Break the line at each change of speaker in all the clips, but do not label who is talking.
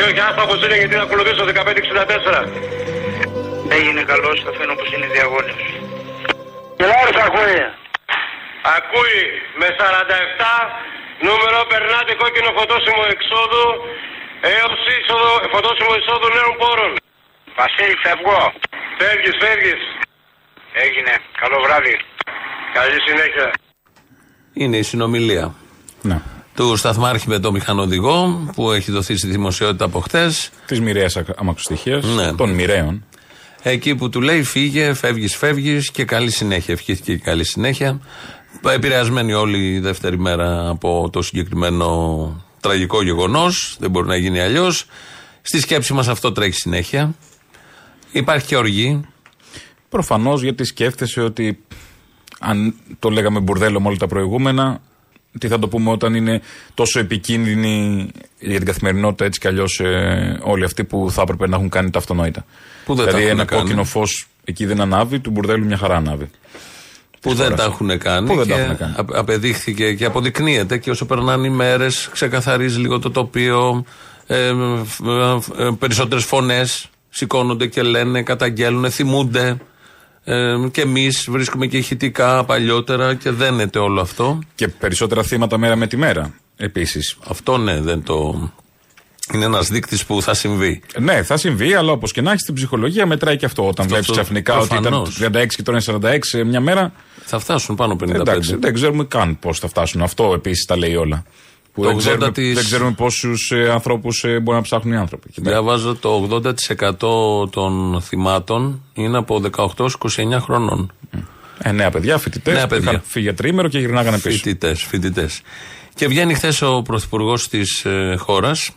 Όχι, όχι, άστα όπως είναι γιατί να ακολουθήσω 1564.
Έγινε καλός, θα αφήνω όπως είναι διαγώνιος.
Κελάρης ακούει. Ακούει με 47 νούμερο περνάτε κόκκινο φωτόσημο εξόδου έως είσοδο, φωτόσημο εισόδου νέων πόρων.
Βασίλη, φεύγω.
Φεύγεις, φεύγεις.
Έγινε. Καλό βράδυ.
Καλή συνέχεια.
Είναι η συνομιλία
Ναι.
Του Σταθμάρχη με τον μηχανοδηγό που έχει δοθεί στη δημοσιότητα από χτε.
Της μοιραίας αμαξοστοιχείας.
Ναι.
Των μοιραίων.
Εκεί που του λέει φύγε, φεύγεις, φεύγεις και καλή συνέχεια. Ευχήθηκε και καλή συνέχεια. Επηρεασμένοι όλη η δεύτερη μέρα από το συγκεκριμένο τραγικό γεγονός. Δεν μπορεί να γίνει αλλιώς. Στη σκέψη μας αυτό τρέχει συνέχεια. Υπάρχει και οργή.
Προφανώς γιατί σκέφτεσαι ότι αν το λέγαμε μπουρδέλο με όλα τα προηγούμενα, τι θα το πούμε όταν είναι τόσο επικίνδυνοι για την καθημερινότητα έτσι κι αλλιώς όλοι αυτοί που θα έπρεπε να έχουν κάνει τα αυτονόητα.
Που δεν τα
δηλαδή
έχουν
ένα
κάνει.
κόκκινο φως εκεί δεν ανάβει, του μπουρδέλου μια χαρά ανάβει.
που δεν τα έχουν κάνει.
Που δεν τα
και
έχουν κάνει.
απ- απεδείχθηκε και αποδεικνύεται και όσο περνάνε οι μέρες, ξεκαθαρίζει λίγο το τοπίο. Ε, ε, ε, Περισσότερες φωνές σηκώνονται και λένε, καταγγέλνουν, θυμούνται. Ε, και εμείς βρίσκουμε και ηχητικά παλιότερα και δένεται όλο αυτό.
Και περισσότερα θύματα μέρα με τη μέρα. Επίσης.
Αυτό ναι, δεν το. Είναι ένας δείκτης που θα συμβεί.
Ναι, θα συμβεί, αλλά όπως και να έχεις στην ψυχολογία μετράει και αυτό. Όταν βλέπεις
αυτό
ξαφνικά ότι ήταν
προφανώς.
36 και τώρα είναι 46 σε μια μέρα.
Θα φτάσουν πάνω 55.
Εντάξει, δεν ξέρουμε καν πώς θα φτάσουν. Αυτό επίσης τα λέει όλα. Που
Το
δεν,
80
ξέρουμε,
της-
δεν ξέρουμε πόσους ε, ανθρώπους ε, μπορεί να ψάχνουν οι άνθρωποι. Κοιτάξτε.
Διαβάζω το 80% των θυμάτων είναι από 18 29 χρονών.
Ε, νέα παιδιά, φοιτητές
Νέα
που
παιδιά.
είχαν φύγει για τρίμερο και γυρνάγανε πίσω.
Φοιτητές, φοιτητές. Και βγαίνει χθες ο πρωθυπουργός της ε, χώρας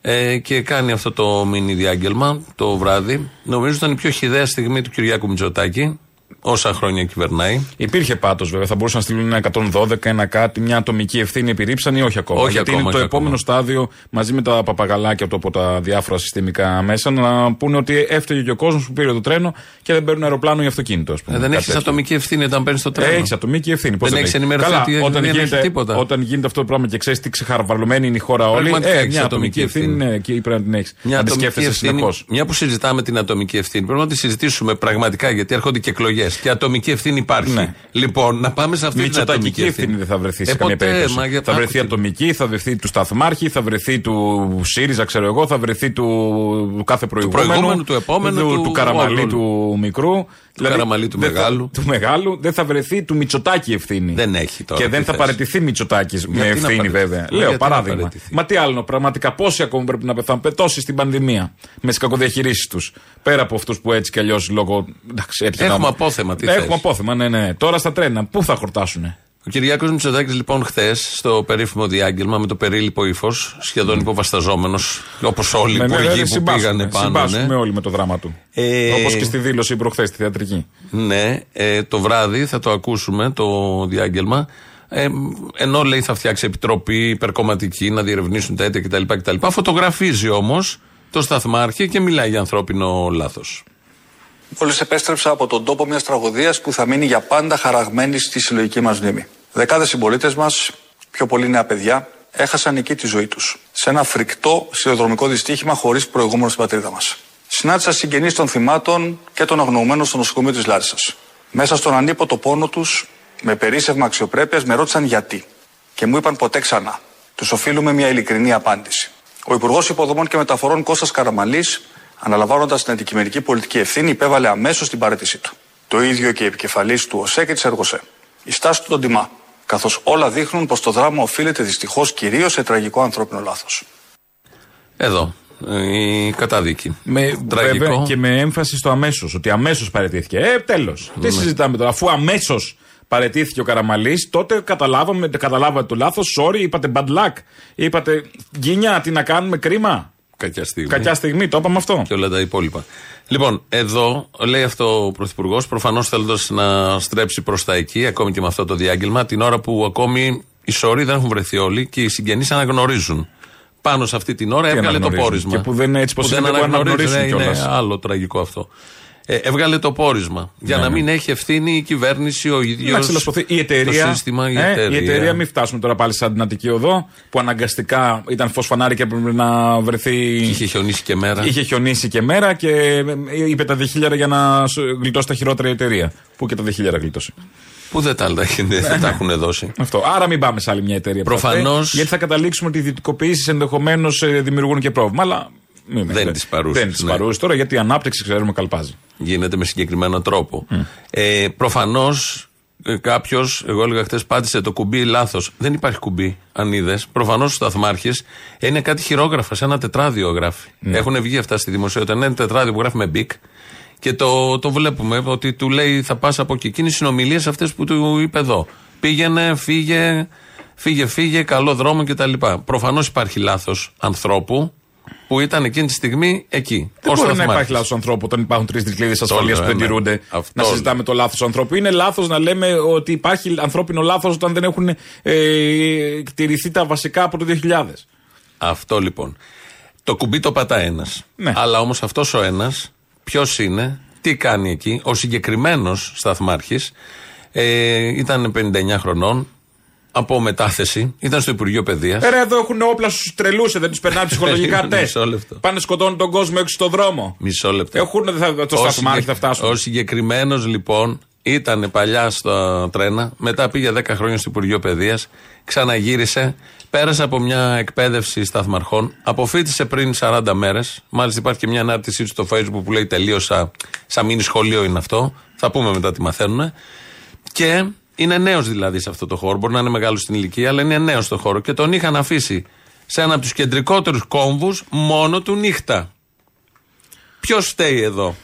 ε, και κάνει αυτό το μίνι διάγγελμα το βράδυ. Νομίζω ήταν η πιο χιδαία στιγμή του Κυριάκου Μητσοτάκη, όσα χρόνια κυβερνάει.
Υπήρχε πάτος βέβαια. Θα μπορούσαν να στείλουν ένα 112, ένα κάτι, μια ατομική ευθύνη. Επιρρύψαν ή όχι ακόμα.
Όχι
Γιατί
ακόμα,
είναι το
όχι
επόμενο
ακόμα.
στάδιο μαζί με τα παπαγαλάκια του από τα διάφορα συστημικά μέσα να πούνε ότι έφταιγε και ο κόσμος που πήρε το τρένο και δεν παίρνουν αεροπλάνο ή αυτοκίνητο. ας πούμε.
Ε, δεν
Κάτι
έχει
τέτοιο.
ατομική ευθύνη όταν παίρνεις το τρένο.
Έχεις ατομική ευθύνη. Πώς
Δεν
θα
έχεις
το έχει.
ενημερωθεί
Καλά,
ότι
όταν
δεν έχεις
γίνεται,
τίποτα.
Όταν γίνεται αυτό το πράγμα και ξέρεις τι ξεχαρβαλωμένοι είναι η χώρα όλη.
Πραγματικά
Ε,
έχεις
μια
ατομική
ατομική ευθύνη,
ευθύνη.
ναι, εκεί πρέπει να την έχεις.
Μια
Να τη
ατομική
σκέφτεσαι
ευθύνη,
συνεχώς.
μια που συζητάμε την ατομική ευθύνη, πρέπει να τη συζητήσουμε πραγματικά γιατί έρχονται και εκλογές. Και ατομική ευθύνη υπάρχει.
Ναι.
Λοιπόν, να πάμε σε αυτή την ατομική
Μητσοτακική ευθύνη δεν θα βρεθεί σε
Ε,
καμία
ποτέ,
περίπτωση.
μα για-
θα βρεθεί
άκου τι-
ατομική, θα βρεθεί του Σταθμάρχη, θα βρεθεί του ΣΥΡΙΖΑ, ξέρω εγώ, θα βρεθεί του, του κάθε προηγούμενου.
προηγούμενου, του επόμενου,
του,
του-
του καραμαλί
όλου.
του μικρού. Του
Καραμαλή του
δεν θα-
μεγάλου.
του μεγάλου. Δεν θα βρεθεί του Μητσοτάκη ευθύνη.
Δεν έχει τώρα.
Και δεν
τι
θα
θες.
παραιτηθεί Μητσοτάκης με
να
ευθύνη
παραιτηθεί.
βέβαια.
Μα
Λέω
γιατί να
παράδειγμα.
παραιτηθεί.
Μα τι άλλο, πραγματικά πόσοι ακόμα πρέπει να πεθάνουν; Τόσοι στην πανδημία. Με τις κακοδιαχειρήσει τους. Πέρα από αυτούς που έτσι κι αλλιώς λόγω. εντάξει, έτυχε
Έχουμε
να-
απόθεμα, τι
Έχουμε
θες.
απόθεμα, ναι, ναι. Τώρα στα τρένα, πού θα χορτάσουνε;
Ο Κυριάκος Μητσοτάκης, λοιπόν, χθες στο περίφημο διάγγελμα με το περίληπο ύφος, σχεδόν υποβασταζόμενος, όπως όλοι οι
Ναι, ναι,
υπουργοί
ναι,
που
συμπάσχουμε,
πήγανε πάνω.
συμπάσχουμε
Ναι,
όλοι με το δράμα του.
Ε,
Όπως και στη δήλωση προχθές στη θεατρική.
ναι ε, το βράδυ θα το ακούσουμε το διάγγελμα. Ε, ενώ λέει θα φτιάξει επιτροπή υπερκομματική να διερευνήσουν τα αίτια κτλ. κτλ. Φωτογραφίζει όμως το σταθμάρχη και μιλάει για ανθρώπινο λάθος.
Μόλις επέστρεψα από τον τόπο μιας τραγωδίας που θα μείνει για πάντα χαραγμένη στη συλλογική μας μνήμη. Δεκάδες συμπολίτες μας, πιο πολλοί νέα παιδιά, έχασαν εκεί τη ζωή τους. Σε ένα φρικτό σιδηροδρομικό δυστύχημα χωρίς προηγούμενο στην πατρίδα μας. Συνάντησα συγγενείς των θυμάτων και των αγνοωμένων στο νοσοκομείο της Λάρισας. Μέσα στον ανίποτο πόνο τους, με περίσευμα αξιοπρέπειας, με ρώτησαν γιατί. Και μου είπαν ποτέ ξανά. Τους οφείλουμε μια ειλικρινή απάντηση. Ο Υπουργός Υποδομών και Μεταφορών Κώστας Καραμαλής, αναλαμβάνοντας την αντικειμενική πολιτική ευθύνη, υπέβαλε αμέσως την παρέτησή του. Το ίδιο και η επικεφαλής του ΟΣΕ και της ΕΡΓΟΣΕ. Η στάση του τον τιμά, καθώς όλα δείχνουν πως το δράμα οφείλεται δυστυχώς κυρίως σε τραγικό ανθρώπινο λάθος.
Εδώ. ε, Η κατάδικη.
Με,
Τραγικό.
βέβαια και με έμφαση στο αμέσως. Ότι αμέσως παρετήθηκε. Ε, τέλος.
Ναι.
Τι συζητάμε τώρα. Αφού αμέσως παρετήθηκε ο Καραμαλής, τότε καταλάβαμε, καταλάβατε το λάθος. Sorry, είπατε bad luck. Είπατε γκίνια, τι να κάνουμε, κρίμα.
Κακιά στιγμή.
Κακιά στιγμή, το είπαμε αυτό.
και όλα τα υπόλοιπα. Λοιπόν, εδώ λέει αυτό ο Πρωθυπουργός, προφανώς θέλοντας να στρέψει προς τα εκεί, ακόμη και με αυτό το διάγγελμα, την ώρα που ακόμη οι σωροί δεν έχουν βρεθεί όλοι και οι συγγενείς αναγνωρίζουν. Πάνω σε αυτή την ώρα
Τι
έβγαλε το
αναγνωρίζουν;
πόρισμα.
Και που δεν είναι έτσι πως
Που
είναι,
δεν
δεν
αναγνωρίζουν.
αναγνωρίζουν
ε, Είναι
κιόλας.
άλλο τραγικό αυτό. Ε, έβγαλε το πόρισμα. Για
Ναι,
να
ναι.
μην έχει ευθύνη η κυβέρνηση, ο ίδιος.
Να ξελασπωθεί η εταιρεία.
Το σύστημα, η
ε,
εταιρεία.
η εταιρεία, μην φτάσουμε τώρα πάλι σαν την Αττική Οδό, που αναγκαστικά ήταν φως φανάρι και έπρεπε να βρεθεί.
Είχε χιονίσει και μέρα.
Είχε χιονίσει και μέρα και ε, είπε τα διχίλιαρα για να σου γλιτώσει τα χειρότερα η εταιρεία. Πού και τα διχίλιαρα γλιτώσει.
Που δεν τα, δεν
Ναι,
τα έχουν δώσει.
Αυτό. Άρα μην πάμε σε άλλη μια εταιρεία. που θα
Προφανώς-
φταίει, Γιατί θα καταλήξουμε ότι οι ιδιωτικοποιήσεις ενδεχομένως δημιουργούν και πρόβλημα. Αλλά μην
Δεν είναι της παρούσης,
Δεν είναι της
ναι.
παρούσης τώρα γιατί η ανάπτυξη ξέρουμε καλπάζει.
Γίνεται με συγκεκριμένο τρόπο. Ε, Προφανώς κάποιος, εγώ έλεγα χθες, πάτησε το κουμπί λάθος. Δεν υπάρχει κουμπί, αν είδες. Προφανώς ο σταθμάρχης είναι κάτι χειρόγραφα, σε ένα τετράδιο γράφει. Έχουν βγει αυτά στη δημοσιότητα. Είναι ένα τετράδιο που γράφει με μπικ. Και το, το βλέπουμε ότι του λέει θα πας από εκεί. Και είναι οι συνομιλίες αυτές που του είπε εδώ. Πήγαινε, φύγε, φύγε, φύγε, καλό δρόμο κτλ. Προφανώς υπάρχει λάθος ανθρώπου που ήταν εκείνη τη στιγμή εκεί.
Δεν
ως
μπορεί να
σταθμάρχης.
υπάρχει λάθος ανθρώπου όταν υπάρχουν τρεις δικλείδες ασφαλείας
λέω,
που δεν
ναι.
τηρούνται.
Αυτό
να
λέω.
συζητάμε το λάθος ανθρώπου. Είναι λάθος να λέμε ότι υπάρχει ανθρώπινο λάθος όταν δεν έχουν ε, τηρηθεί τα βασικά από το 2000.
Αυτό λοιπόν. Το κουμπί το πατά ένας.
Ναι.
Αλλά όμως αυτός ο ένας, ποιος είναι, τι κάνει εκεί. Ο συγκεκριμένος σταθμάρχης ε, ήταν 59 χρονών, από μετάθεση, ήταν στο Υπουργείο Παιδείας.
Ε, ρε, εδώ έχουν όπλα στους τρελούς, δεν τους περνάνε ψυχολογικά
Περίμενε,
τεστ.
μισό λεπτό.
Πάνε σκοτώνουν τον κόσμο έξω στον δρόμο.
Μισό λεπτό.
Έχουν, δεν θα, το
Ο
σταθμάρχη
συγκε-
θα φτάσουν.
Ο συγκεκριμένος λοιπόν ήταν παλιά στα τρένα, μετά πήγε 10 χρόνια στο Υπουργείο Παιδείας, ξαναγύρισε, πέρασε από μια εκπαίδευση σταθμαρχών, αποφύτησε πριν 40 μέρες. Μάλιστα υπάρχει και μια ανάρτησή του στο Facebook που λέει Τελείωσα, σαν μήνυ σχολείο είναι αυτό. Θα πούμε μετά τι μαθαίνουν. Και είναι νέος δηλαδή σε αυτό το χώρο. Μπορεί να είναι μεγάλος στην ηλικία, αλλά είναι νέος στο χώρο. Και τον είχαν αφήσει σε ένα από τους κεντρικότερους κόμβους μόνο του νύχτα. Ποιος φταίει εδώ,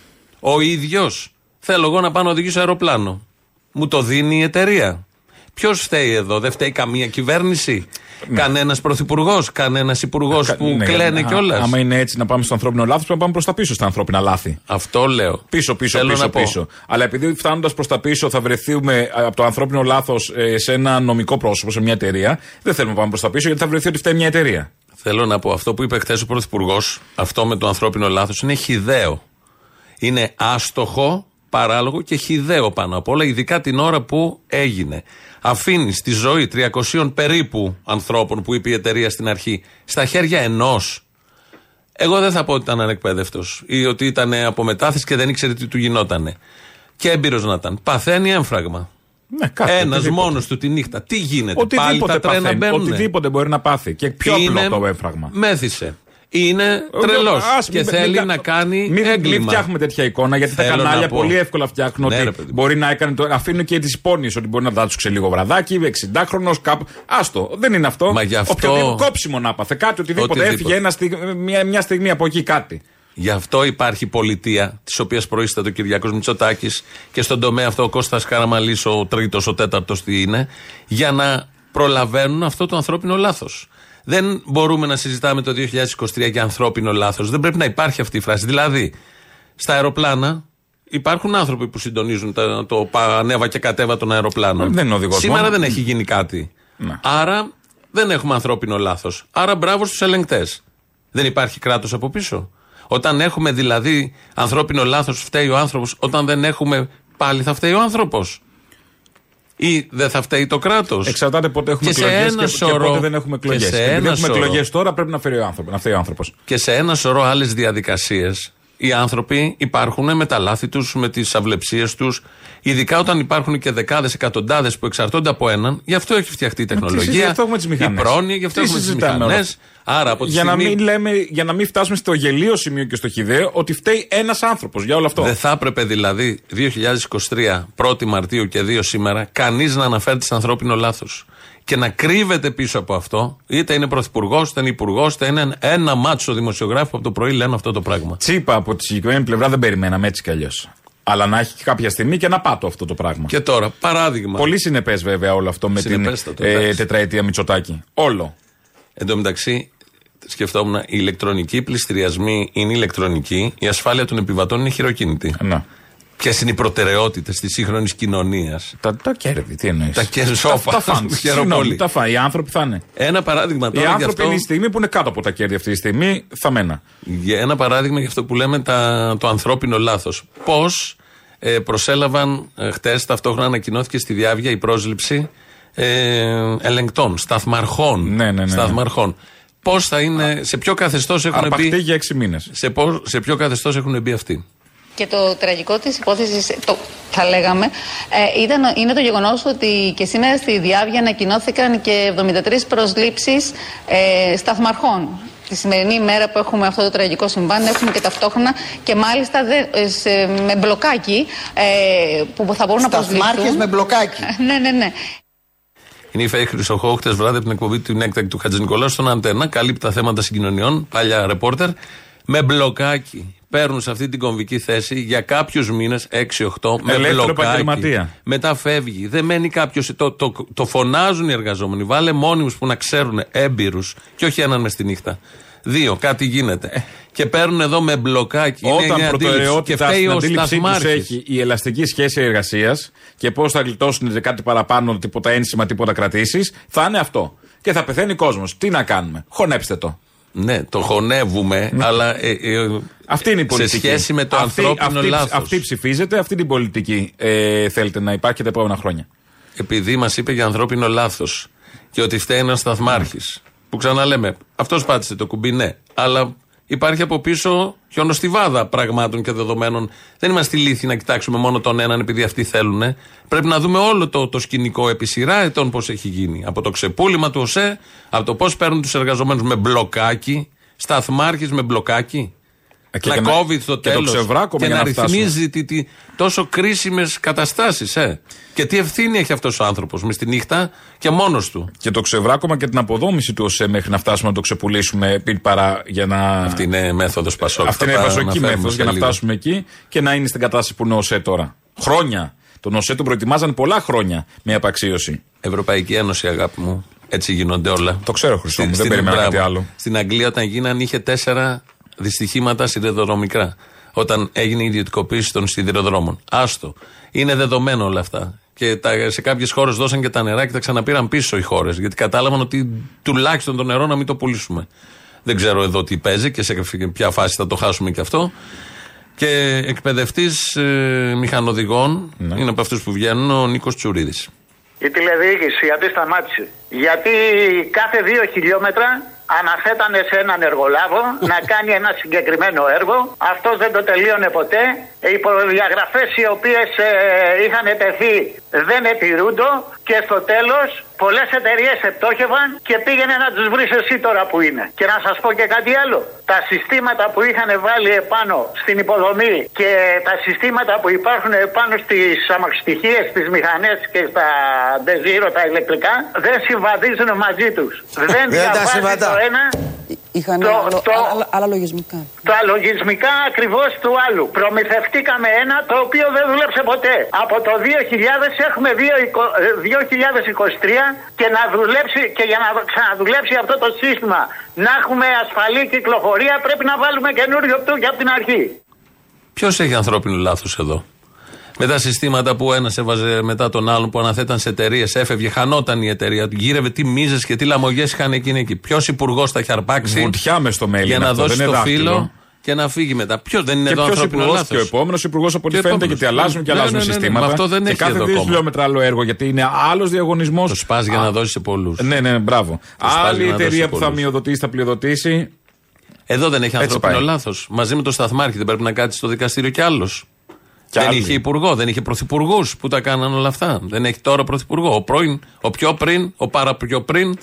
Ο ίδιος. Θέλω εγώ να πάω να οδηγήσω αεροπλάνο. Μου το δίνει η εταιρεία. Ποιος φταίει εδώ, δεν φταίει καμία κυβέρνηση; Κανένας πρωθυπουργός, κανένας υπουργός που
Ναι,
κλαίνε
α-
κιόλας.
Άμα είναι έτσι να πάμε στο ανθρώπινο λάθος, πρέπει να πάμε προς τα πίσω στα ανθρώπινα λάθη.
Αυτό λέω.
Πίσω, πίσω,
Θέλω
πίσω,
να πω.
πίσω. Αλλά επειδή φτάνοντας προς τα πίσω θα βρεθούμε ε, από το ανθρώπινο λάθος σε ένα νομικό πρόσωπο, σε μια εταιρεία, δεν θέλουμε να πάμε προς τα πίσω γιατί θα βρεθεί ότι φταίει μια εταιρεία.
Θέλω να πω αυτό που είπε χθες ο Πρωθυπουργός, αυτό με το ανθρώπινο λάθος, είναι χιδαίο. Είναι άστοχο, παράλογο και χιδαίο πάνω απ' όλα, ειδικά την ώρα που έγινε. Αφήνει τη ζωή 300 περίπου ανθρώπων που είπε η εταιρεία στην αρχή στα χέρια ενός. Εγώ δεν θα πω ότι ήταν ανεκπαίδευτος ή ότι ήταν από μετάθεση και δεν ήξερε τι του γινότανε. Και έμπειρος να ήταν. Παθαίνει έμφραγμα.
Ναι, κάτι.
Ένας
οτιδήποτε.
μόνος του τη νύχτα. Τι γίνεται, πάλι
Οτιδήποτε,
τα τρένα
παθαίνει,
μπαίνουν.
οτιδήποτε μπορεί να πάθει. Και πιο απλό
Είναι-
το έμφραγμα.
Μέθησε. Είναι τρελός.
Ας,
Και
μην-
θέλει
μην-
να κάνει
μην, Μην
έγκλημα.
φτιάχνουμε τέτοια εικόνα γιατί τα
Θέλω
κανάλια
να πω.
πολύ εύκολα φτιάχνουν
Ναι, ρε,
ότι
παιδί μου.
μπορεί να έκανε. Το, αφήνουν και τις υπόνοιε ότι μπορεί να δάτσουξε λίγο βραδάκι, 60χρονο κάπου. Άστο, δεν είναι αυτό.
Μα γι' αυτό-
Οποιοδήποτε κόψιμο να πάθε, κάτι, οτιδήποτε,
Οτιδήποτε.
έφυγε ένα, στιγ- μια, μια στιγμή από εκεί κάτι.
Γι' αυτό υπάρχει πολιτεία, της οποίας προείσταται ο Κυριακός Μητσοτάκης και στον τομέα αυτό ο Κώστας Καραμαλής, ο τρίτος, ο τέταρτος, τι είναι, για να προλαβαίνουν αυτό το ανθρώπινο λάθος. Δεν μπορούμε να συζητάμε το 2023 για ανθρώπινο λάθος. Δεν πρέπει να υπάρχει αυτή η φράση. Δηλαδή, στα αεροπλάνα υπάρχουν άνθρωποι που συντονίζουν τα- το πα- ανέβα και κατέβα των αεροπλάνων.
Δεν είναι οδηγός
Σήμερα
μόνο.
δεν έχει γίνει κάτι.
Ναι.
Άρα δεν έχουμε ανθρώπινο λάθος. Άρα μπράβο στους ελεγκτές. Δεν υπάρχει κράτος από πίσω. Όταν έχουμε δηλαδή ανθρώπινο λάθος, φταίει ο άνθρωπος. Όταν δεν έχουμε, πάλι θα φταίει ο άνθρωπος. Ή δεν θα φταίει το κράτος.
Εξαρτάται πότε έχουμε
Και σε
εκλογές
ένα
και, και
σωρό-
πότε δεν έχουμε
και
εκλογές.
σε
Επειδή
ένα
έχουμε
σωρό-
εκλογές τώρα, πρέπει να, φέρει ο άνθρωπο, να φταίει ο άνθρωπος.
Και σε ένα σωρό άλλες διαδικασίες οι άνθρωποι υπάρχουν με τα λάθη τους, με τις αυλεψίες τους. Ειδικά όταν υπάρχουν και δεκάδες, εκατοντάδες που εξαρτώνται από έναν. Γι' αυτό έχει φτιαχτεί η
συζητάμε,
τεχνολογία.
γι' αυτό έχουμε τις
η
μηχανές.
πρόνοια, γι' αυτό
Τι
έχουμε τις
συζητάμε όλα
μηχανέ.
αυτά.
Άρα από τη
Για να,
στιγμή.
μην λέμε, για να μην φτάσουμε στο γελίο σημείο και στο χιδαίο ότι φταίει ένας άνθρωπος για όλο αυτό.
Δεν θα έπρεπε δηλαδή 2023, 1η Μαρτίου και 2 σήμερα, κανείς να αναφέρεται σε ανθρώπινο λάθος. Και να κρύβεται πίσω από αυτό, είτε είναι πρωθυπουργός, είτε είναι υπουργός, είτε είναι ένα μάτσο δημοσιογράφο που από το πρωί λένε αυτό το πράγμα.
Τσίπα από τη συγκεκριμένη πλευρά δεν περιμέναμε έτσι κι αλλιώς. Αλλά να έχει κάποια στιγμή και να πάτω αυτό το πράγμα.
Και τώρα, παράδειγμα.
Πολύ συνεπές βέβαια όλο αυτό με την
Συνεπέστατο,
ε,
εντάξει.
τετραετία Μητσοτάκη. Όλο.
Εν τω μεταξύ, σκεφτόμουν, οι ηλεκτρονικοί πληστηριασμοί είναι ηλεκτρονικοί, η ασφάλεια των επιβατών είναι χειροκίνητη.
Να.
Ποιες είναι οι προτεραιότητες της σύγχρονης κοινωνίας;
Τα, τα κέρδη, τι εννοείς;
Τα κέρδη,
Τα,
σώπα.
τα φαντ.
Χαίρομαι
Συγγνώμη,
πολύ.
τα φα. Οι άνθρωποι θα είναι.
Ένα παράδειγμα
Οι
τώρα γι'
άνθρωποι
αυτό.
είναι η στιγμή που είναι κάτω από τα κέρδη αυτή τη στιγμή, θα μένα.
Για ένα παράδειγμα για αυτό που λέμε τα, το ανθρώπινο λάθος. Πώς ε, προσέλαβαν ε, χτες, ταυτόχρονα ανακοινώθηκε στη διάβια η πρόσληψη ε, ελεγκτών, σταθμαρχών.
Ναι, ναι, ναι, ναι.
σταθμαρχών. Πώς θα είναι, σε ποιο καθεστώς έχουν
Αρπαχτεί
μπει.
για έξι μήνες.
Σε, πώς- σε ποιο καθεστώς έχουν μπει αυτοί;
Και το τραγικό της υπόθεσης, το, θα λέγαμε, ε, ήταν, είναι το γεγονός ότι και σήμερα στη Διάβια ανακοινώθηκαν και 73 προσλήψεις ε, σταθμαρχών. Τη σημερινή ημέρα που έχουμε αυτό το τραγικό συμβάν έχουμε και ταυτόχρονα και μάλιστα δε, ε, σε- με μπλοκάκι ε, που θα μπορούν να προσληφθούν.
Σταθμάρχες με μπλοκάκι.
ναι, ναι, ναι.
Είναι η Φέη Χρυσοχώ, χτε βράδυ από την εκπομπή του Νέκτακ του Χατζη Νικολάου στον Αντένα. Καλύπτει τα θέματα συγκοινωνιών, παλιά ρεπόρτερ. Με μπλοκάκι. Παίρνουν σε αυτή την κομβική θέση για κάποιους μήνες, 6-8, με
Ελεύθερο
μπλοκάκι.
επαγγελματία.
Μετά φεύγει. Δεν μένει κάποιος. Το, το, το φωνάζουν οι εργαζόμενοι. Βάλε μόνιμους που να ξέρουν, έμπειρους. Και όχι έναν μες στη νύχτα. Δύο, κάτι γίνεται. Και παίρνουν εδώ με μπλοκάκι. Είναι
Όταν
μια αντίληψη. Και
προτεραιότητα
φταίει
στην
ο
αντίληψή τους
σταθμάρχης.
έχει η ελαστική σχέση εργασίας και πώς θα γλιτώσουν σε κάτι παραπάνω, τίποτα ένσημα, τίποτα κρατήσεις, θα είναι αυτό. Και θα πεθαίνει κόσμος. Τι να κάνουμε. Χωνέψτε το.
Ναι, το χωνεύουμε, αλλά. ε, ε,
Αυτή είναι η πολιτική.
Σε σχέση με το
αυτή,
ανθρώπινο
αυτή,
λάθος.
Αυτή ψηφίζεται, αυτή την πολιτική ε, θέλετε να υπάρχει και τα επόμενα χρόνια.
επειδή μας είπε για ανθρώπινο λάθος και ότι φταίει ένας σταθμάρχη. Που ξαναλέμε, αυτός πάτησε το κουμπί, ναι. Αλλά υπάρχει από πίσω χιονοστιβάδα πραγμάτων και δεδομένων. Δεν είμαστε λύθοι να κοιτάξουμε μόνο τον έναν επειδή αυτοί θέλουν. Πρέπει να δούμε όλο το, το σκηνικό επί σειρά ετών πώς έχει γίνει. Από το ξεπούλημα του ΟΣΕ, από το πώς παίρνουν τους εργαζομένους με μπλοκάκι, σταθμάρχη με μπλοκάκι.
Ε, και
να
να-
κόβει στο
και το
τέλος.
ξεβράκωμα
Και
για
να
να φτάσουμε.
ρυθμίζει τι, τι, τόσο κρίσιμες καταστάσεις. Ε. Και τι ευθύνη έχει αυτός ο άνθρωπος μες στη νύχτα και μόνος του.
Και το ξεβράκωμα και την αποδόμηση του ΟΣΕ μέχρι να φτάσουμε να το ξεπουλήσουμε πριν παρά για να.
Αυτή είναι μέθοδος Πασόκ.
Αυτή
Θα
είναι η
τα
βασική
αναφέρουμε
μέθοδος
σε
για να
λίγο.
φτάσουμε εκεί και να είναι στην κατάσταση που είναι ο ΟΣΕ τώρα. Χρόνια. Τον ΟΣΕ τον προετοιμάζαν πολλά χρόνια με απαξίωση.
Ευρωπαϊκή Ένωση, αγάπη μου. Έτσι γίνονται όλα.
Το ξέρω, Χρυσό μου,
Στη-
δεν
στην-
περιμένα κάτι
μπράβο.
άλλο.
Στην Αγγλία, όταν γίνανε, είχε τέσσερα δυστυχήματα σιδηροδρομικά. Όταν έγινε η ιδιωτικοποίηση των σιδηροδρόμων. Άστο. Είναι δεδομένο όλα αυτά. Και τα, σε κάποιες χώρες δώσαν και τα νερά και τα ξαναπήραν πίσω οι χώρες. Γιατί κατάλαβαν ότι τουλάχιστον το νερό να μην το πουλήσουμε. Δεν ξέρω εδώ τι παίζει και σε ποια φάση θα το χάσουμε και αυτό. Και εκπαιδευτής ε, μηχανοδηγών
Ναι.
είναι από αυτούς που βγαίνουν ο Νίκος Τσουρίδης.
Η τηλεδιοίκηση γιατί σταμάτησε. Γιατί κάθε δύο χιλιόμετρα αναθέτανε σε έναν εργολάβο να κάνει ένα συγκεκριμένο έργο. Αυτός δεν το τελείωνε ποτέ. Οι προδιαγραφές οι οποίες είχαν τεθεί δεν ετηρούντο και στο τέλος πολλές εταιρείες επτόχευαν και πήγαινε να τους βρεις εσύ τώρα που είναι. Και να σας πω και κάτι άλλο. Τα συστήματα που είχαν βάλει επάνω στην υποδομή και τα συστήματα που υπάρχουν επάνω στις αμαξιτυχίες, στις μηχανές και στα ντεζίρο, τα ηλεκτρικά, δεν συμβαδίζουν μαζί τους. δεν
Δεν τα
διαβάζεις
συμβατά.
το ένα
Είχαν
Το-
άλλο-
το-
άλλα, άλλα λογισμικά.
τα λογισμικά ακριβώς του άλλου. Προμηθευτήκαμε ένα το οποίο δεν δούλεψε ποτέ. Από το 2000 έχουμε 2 ε, 2023 και να δουλέψει και για να ξαναδουλέψει αυτό το σύστημα να έχουμε ασφαλή κυκλοφορία πρέπει να βάλουμε καινούριο του από την αρχή.
Ποιος έχει ανθρώπινο λάθος εδώ; Με τα συστήματα που ένας έβαζε μετά τον άλλον που αναθέταν σε εταιρείες, έφευγε, χανόταν η εταιρεία του. Γύρευε τι μίζες και τι λαμογές είχαν εκείνη εκεί. Ποιος υπουργός τα έχει αρπάξει
Βουτιά μες στο μέλι
για
είναι
να
αυτό,
δώσει
δεν είναι
το
δάχτυλο.
φύλλο και να φύγει μετά. Ποιος δεν είναι
Και
εδώ
ποιος
ανθρώπινο
υπουργός
λάθος.
και ο επόμενος υπουργός από ό,τι
Και
φαίνεται
επόμενος.
γιατί αλλάζουν και
Ναι,
αλλάζουν
ναι, ναι, ναι,
συστήματα.
μα αυτό δεν
και
έχει
κάθε
εδώ
δύο
ακόμα.
χιλιόμετρα άλλο έργο γιατί είναι άλλος διαγωνισμός.
Το σπάς για να δώσει σε πολλούς.
Ναι, ναι, μπράβο.
σπάζει
Άλλη
για να δώσει
εταιρεία που θα
πολλούς.
μειοδοτήσει, θα πλειοδοτήσει.
Εδώ δεν έχει
Έτσι
ανθρώπινο
πάει.
λάθος. Μαζί με το σταθμάρχη δεν πρέπει να κάτσει στο δικαστήριο κι άλλος.
Κι
δεν
άλλοι.
είχε υπουργό, δεν είχε πρωθυπουργούς που τα κάναν όλα αυτά. Δεν έχει τώρα πρωθυπουργό. Ο πρώην, ο πιο πριν, ο πάρα πιο πριν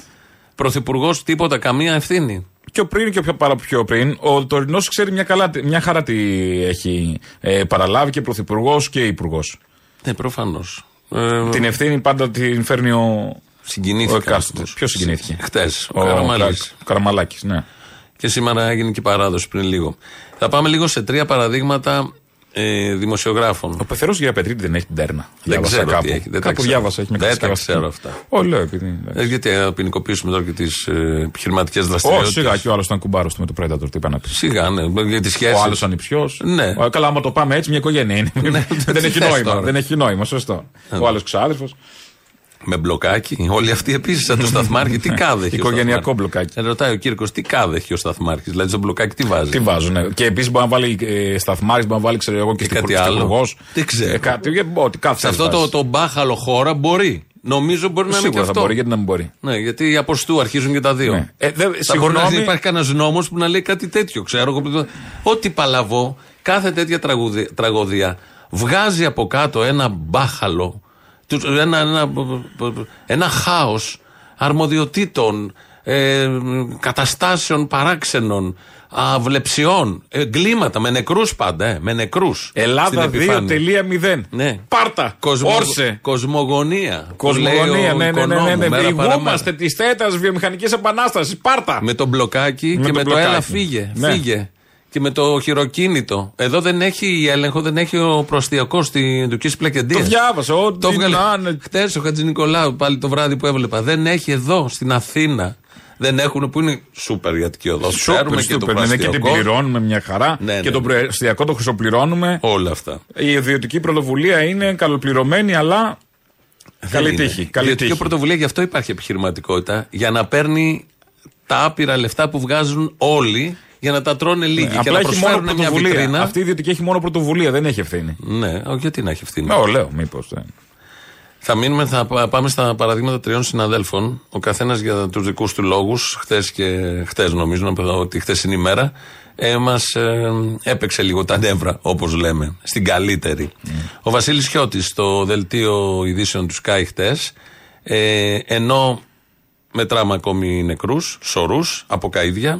πρωθυπουργός, τίποτα, καμία ευθύνη.
Πιο πριν και πιο πάρα πιο πριν, ο τωρινός ξέρει μια, καλά, μια χαρά τι έχει ε, παραλάβει και πρωθυπουργός και υπουργός.
Ναι, προφανώς. Ε,
Την ευθύνη πάντα την φέρνει ο. Ο
συγκινήθηκα.
εκάστοτε. Ποιος συγκινήθηκε;
Χτε, ο, Καραμαλή.
Καραμαλάκης, ναι.
Και σήμερα έγινε και η παράδοση πριν λίγο. Θα πάμε λίγο σε τρία παραδείγματα ε, δημοσιογράφων.
Ο πεθερός για Πετρίτη δεν έχει την τέρνα.
Δεν
Διάβασα
ξέρω
κάπου.
τι έχει. Δεν τα
κάπου
ξέρω.
διάβασα, έχει μια
Δεν τα
κατασκευαστική.
ξέρω αυτά.
Ω, λέω επειδή.
Ε, γιατί να ποινικοποιήσουμε τώρα και τις ε, επιχειρηματικές
Ω,
δραστηριότητες.
σιγά και ο άλλος ήταν κουμπάρος του με το Predator, τι είπα να πεις.
Σιγά, ναι, για τις σχέσεις.
Ο άλλος ανιψιό.
Ναι.
Καλά, άμα το πάμε έτσι, μια οικογένεια είναι. δεν
τις
έχει
θες
νόημα.
τώρα.
Δεν έχει νόημα, σωστό. Ο άλλος ξάδερφος.
Με μπλοκάκι. Όλοι αυτοί επίσης σαν το σταθμάρχη. Τι κάδε έχει. ο
Οικογενειακό
Σταθμάρχης;
μπλοκάκι.
Ε, ρωτάει ο Κύρκος τι κάδε έχει ο σταθμάρχης; Δηλαδή στο μπλοκάκι τι βάζει;
Τι βάζουν. ναι. Και επίσης μπορεί να βάλει ε, σταθμάρι, μπορεί να βάλει ξέρω εγώ και
Και
στην
κάτι
υπουργό.
άλλο.
υπουργός.
Δεν ξέρω.
Ε, κάτι, ε, ό,τι κάθε
Σε αυτό το, το μπάχαλο χώρα μπορεί. Νομίζω μπορεί να είναι και
Σίγουρα θα
αυτό.
μπορεί, γιατί να μην μπορεί.
Ναι, γιατί από στου αρχίζουν και τα δύο.
Ναι. Ε, δε-
Θα μπορεί να
συγγνώμη.
υπάρχει κανένας νόμος που να λέει κάτι τέτοιο. Ξέρω εγώ. που- Ό,τι παλαβό, κάθε τέτοια τραγουδι- τραγωδία βγάζει από κάτω ένα μπάχαλο, τους- ένα, ένα, ένα χάος αρμοδιοτήτων, ε, καταστάσεων παράξενων, αυλεψιών, εγκλήματα, με νεκρούς πάντα, ε, με νεκρούς.
Ελλάδα 2.0.
Ναι.
Πάρτα.
Κοσμο-
Όρσε.
Κοσμογονία. που
Κοσμογονία,
λέει ο
ναι, ναι, ναι, ναι,
οικονόμου,
ναι.
μέρα
Διηγούμαστε της τέτα βιομηχανικής επανάστασης. Πάρτα.
με το μπλοκάκι
Με
και
το
με το
μπλοκάκι.
έλα φύγε.
Ναι.
Φύγε. Και με το χειροκίνητο. Εδώ δεν έχει έλεγχο, δεν έχει ο προστιακό στην Τουρκία Πλακεντία.
Το διάβασα. Ό,τι
Το έβγαλε
να είναι.
χτε ο Χατζη Νικολάου πάλι το βράδυ που έβλεπα. Δεν έχει εδώ στην Αθήνα. Δεν έχουν που είναι σούπερ η Αττική Οδό. Ξέρουμε και το
σούπερ, ναι, και την
προαστιακό.
πληρώνουμε μια χαρά.
Ναι, ναι,
και το
ναι.
προεστιακό το χρυσοπληρώνουμε.
Όλα αυτά.
Η ιδιωτική πρωτοβουλία είναι καλοπληρωμένη, αλλά. Καλή
Δεν είναι.
τύχη.
Η
Καλή
ιδιωτική
τύχη.
πρωτοβουλία γι' αυτό υπάρχει επιχειρηματικότητα. Για να παίρνει τα άπειρα λεφτά που βγάζουν όλοι για να τα τρώνε λίγοι. και
Ναι, Απλά
να
έχει μόνο
προσφέρουν μια
πρωτοβουλία.
βιτρίνα.
Αυτή η ιδιωτική έχει μόνο πρωτοβουλία, δεν έχει ευθύνη.
Ναι, ο, γιατί να έχει ευθύνη.
Ναι, λέω, μήπως.
Θα μείνουμε, θα πά- πάμε στα παραδείγματα τριών συναδέλφων. Ο καθένας για τους δικούς του λόγους, χτε και χτε νομίζω, να πω ότι χτε είναι η μέρα, ε, μας έπαιξε λίγο τα νεύρα, όπως λέμε, στην καλύτερη. Ο Βασίλης Χιώτης, στο δελτίο ειδήσεων του Sky χτε, ε, ενώ μετράμε ακόμη νεκρούς, σωρούς, από καίδια,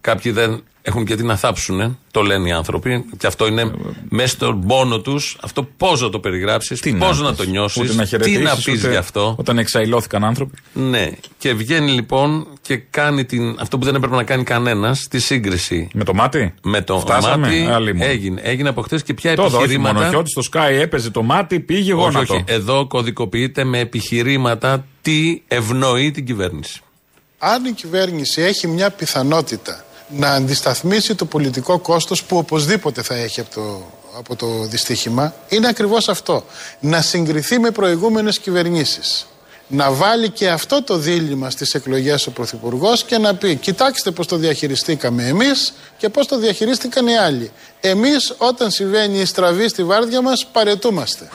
κάποιοι δεν έχουν και τι να θάψουν, το λένε οι άνθρωποι, και αυτό είναι μέσα στον πόνο τους. Αυτό πώς να το περιγράψεις, πώς να,
πεις,
το νιώσεις,
ούτε να
τι να
χαιρετήσεις,
πεις
ούτε
γι' αυτό.
Όταν εξαϊλώθηκαν άνθρωποι.
Ναι. Και βγαίνει λοιπόν και κάνει την, αυτό που δεν έπρεπε να κάνει κανένας, τη σύγκριση
Με το μάτι;
με το
Φτάσαμε;
μάτι.
Άλλη μόνο.
Έγινε. Έγινε από χτε και ποια
Το εδώ, όχι
επιχειρήματα.
μόνο. Χιώτη στο Sky έπαιζε το μάτι, πήγε
όχι,
γόνατο.
όχι. Εδώ κωδικοποιείται με επιχειρήματα τι ευνοεί την κυβέρνηση.
αν η κυβέρνηση έχει μια πιθανότητα να αντισταθμίσει το πολιτικό κόστος που οπωσδήποτε θα έχει από το, από το δυστύχημα, είναι ακριβώς αυτό. Να συγκριθεί με προηγούμενες κυβερνήσεις. Να βάλει και αυτό το δίλημα στις εκλογές ο Πρωθυπουργός και να πει κοιτάξτε πώς το διαχειριστήκαμε εμείς και πώς το διαχειρίστηκαν οι άλλοι. Εμείς όταν συμβαίνει η στραβή στη βάρδια μας παρετούμαστε.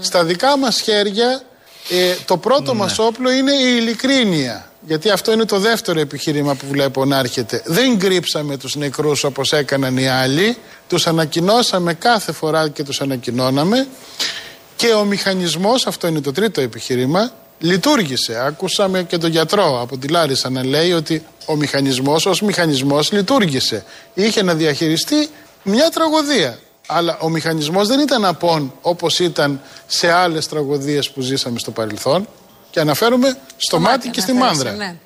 Στα δικά μας χέρια ε, το πρώτο μας όπλο είναι η ειλικρίνεια. Γιατί αυτό είναι το δεύτερο επιχείρημα που βλέπω να έρχεται. Δεν κρύψαμε τους νεκρούς όπως έκαναν οι άλλοι. Τους ανακοινώσαμε κάθε φορά και τους ανακοινώναμε. Και ο μηχανισμός, αυτό είναι το τρίτο επιχείρημα, λειτουργήσε. Άκουσαμε και τον γιατρό από τη Λάρισα να λέει ότι ο μηχανισμός ως μηχανισμός λειτουργήσε. Είχε να διαχειριστεί μια τραγωδία. Αλλά ο μηχανισμός δεν ήταν απόν όπως ήταν σε άλλες τραγωδίες που ζήσαμε στο παρελθόν. Και αναφέρομαι στο μάτι και στη
αναφέρεσαι,
μάνδρα.
ναι.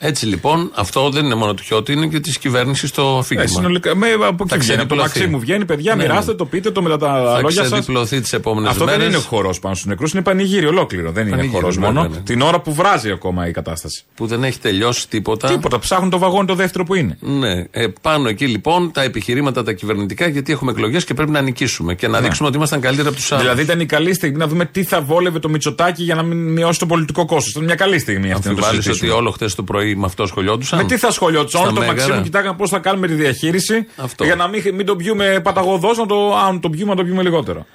Έτσι λοιπόν, αυτό δεν είναι μόνο του Χιώτη, είναι και της κυβέρνησης το
Ε,
αφήγημα.
συνολικά, με, από
Θα
εκεί βγαίνει. Από το
ξεδιπλωθεί.
Μαξίμου βγαίνει, παιδιά,
Ναι,
μοιράστε
ναι.
το, πείτε το με τα
Θα
λόγια σας.
ξεδιπλωθεί τις επόμενες
Αυτό
μέρες.
δεν είναι χορός πάνω στους νεκρούς, είναι πανηγύρι ολόκληρο. Δεν είναι
Πανηγύρι,
χορός
βέβαια,
μόνο.
ναι.
Την ώρα που βράζει ακόμα η κατάσταση.
Που δεν έχει τελειώσει τίποτα.
Τίποτα, ψάχνουν το βαγόνι το δεύτερο που είναι.
Ναι. Ε, πάνω εκεί λοιπόν τα επιχειρήματα τα κυβερνητικά, γιατί έχουμε εκλογές και πρέπει να νικήσουμε και να δείξουμε ότι ήμασταν καλύτεροι από τους άλλους.
Δηλαδή ήταν η καλή στιγμή να δούμε τι θα βόλευε το Μητσοτάκι για να μην μειώσει το πολιτικό κόστος. Ήταν μια καλή στιγμή αυτή να το
Αμφιβάλλεις ότι
συζητήσουμε.
όλο χτε το πρωί με αυτό σχολιόντουσαν.
Με τι θα σχολιόντουσαν.
Στα
Όλοι το
Μέγαρα;
Μαξίμου κοιτάγαν πώς θα κάνουμε τη διαχείριση.
Αυτό.
Για να μην, μην το πιούμε παταγωδός, να το, αν το πιούμε, να το πιούμε λιγότερο.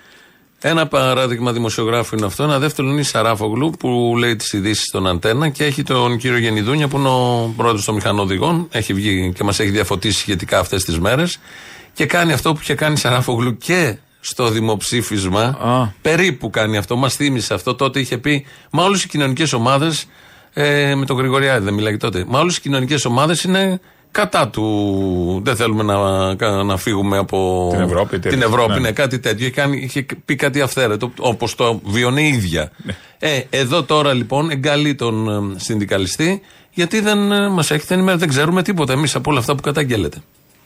Ένα παράδειγμα δημοσιογράφου είναι αυτό. Ένα δεύτερο είναι η Σαράφογλου που λέει τις ειδήσεις στον Αντένα και έχει τον κύριο Γενιδούνια που είναι ο πρόεδρος των μηχανοδηγών. Έχει βγει και μας έχει διαφωτίσει σχετικά αυτές τις μέρες. Και κάνει αυτό που είχε κάνει η Σαράφογλου και στο δημοψήφισμα.
Α.
Περίπου κάνει αυτό. Μας θύμισε αυτό. Τότε είχε πει Μα όλες οι κοινωνικές ομάδες. Ε, με τον Γρηγοριάδη δεν μιλάει τότε. Μα όλες οι κοινωνικές ομάδες είναι κατά του. Δεν θέλουμε να, να φύγουμε από
Την Ευρώπη, τι
την
έλεγε.
Ευρώπη
Ναι.
ναι, κάτι τέτοιο. Είχε, κάνει, είχε πει κάτι αυθαίρετο, όπως το βιώνει η ίδια.
Ναι.
Ε, εδώ τώρα λοιπόν εγκαλεί τον ε, συνδικαλιστή, γιατί δεν ε, μας έχετε ενημερώσει, δεν ξέρουμε τίποτα εμείς από όλα αυτά που καταγγέλλετε.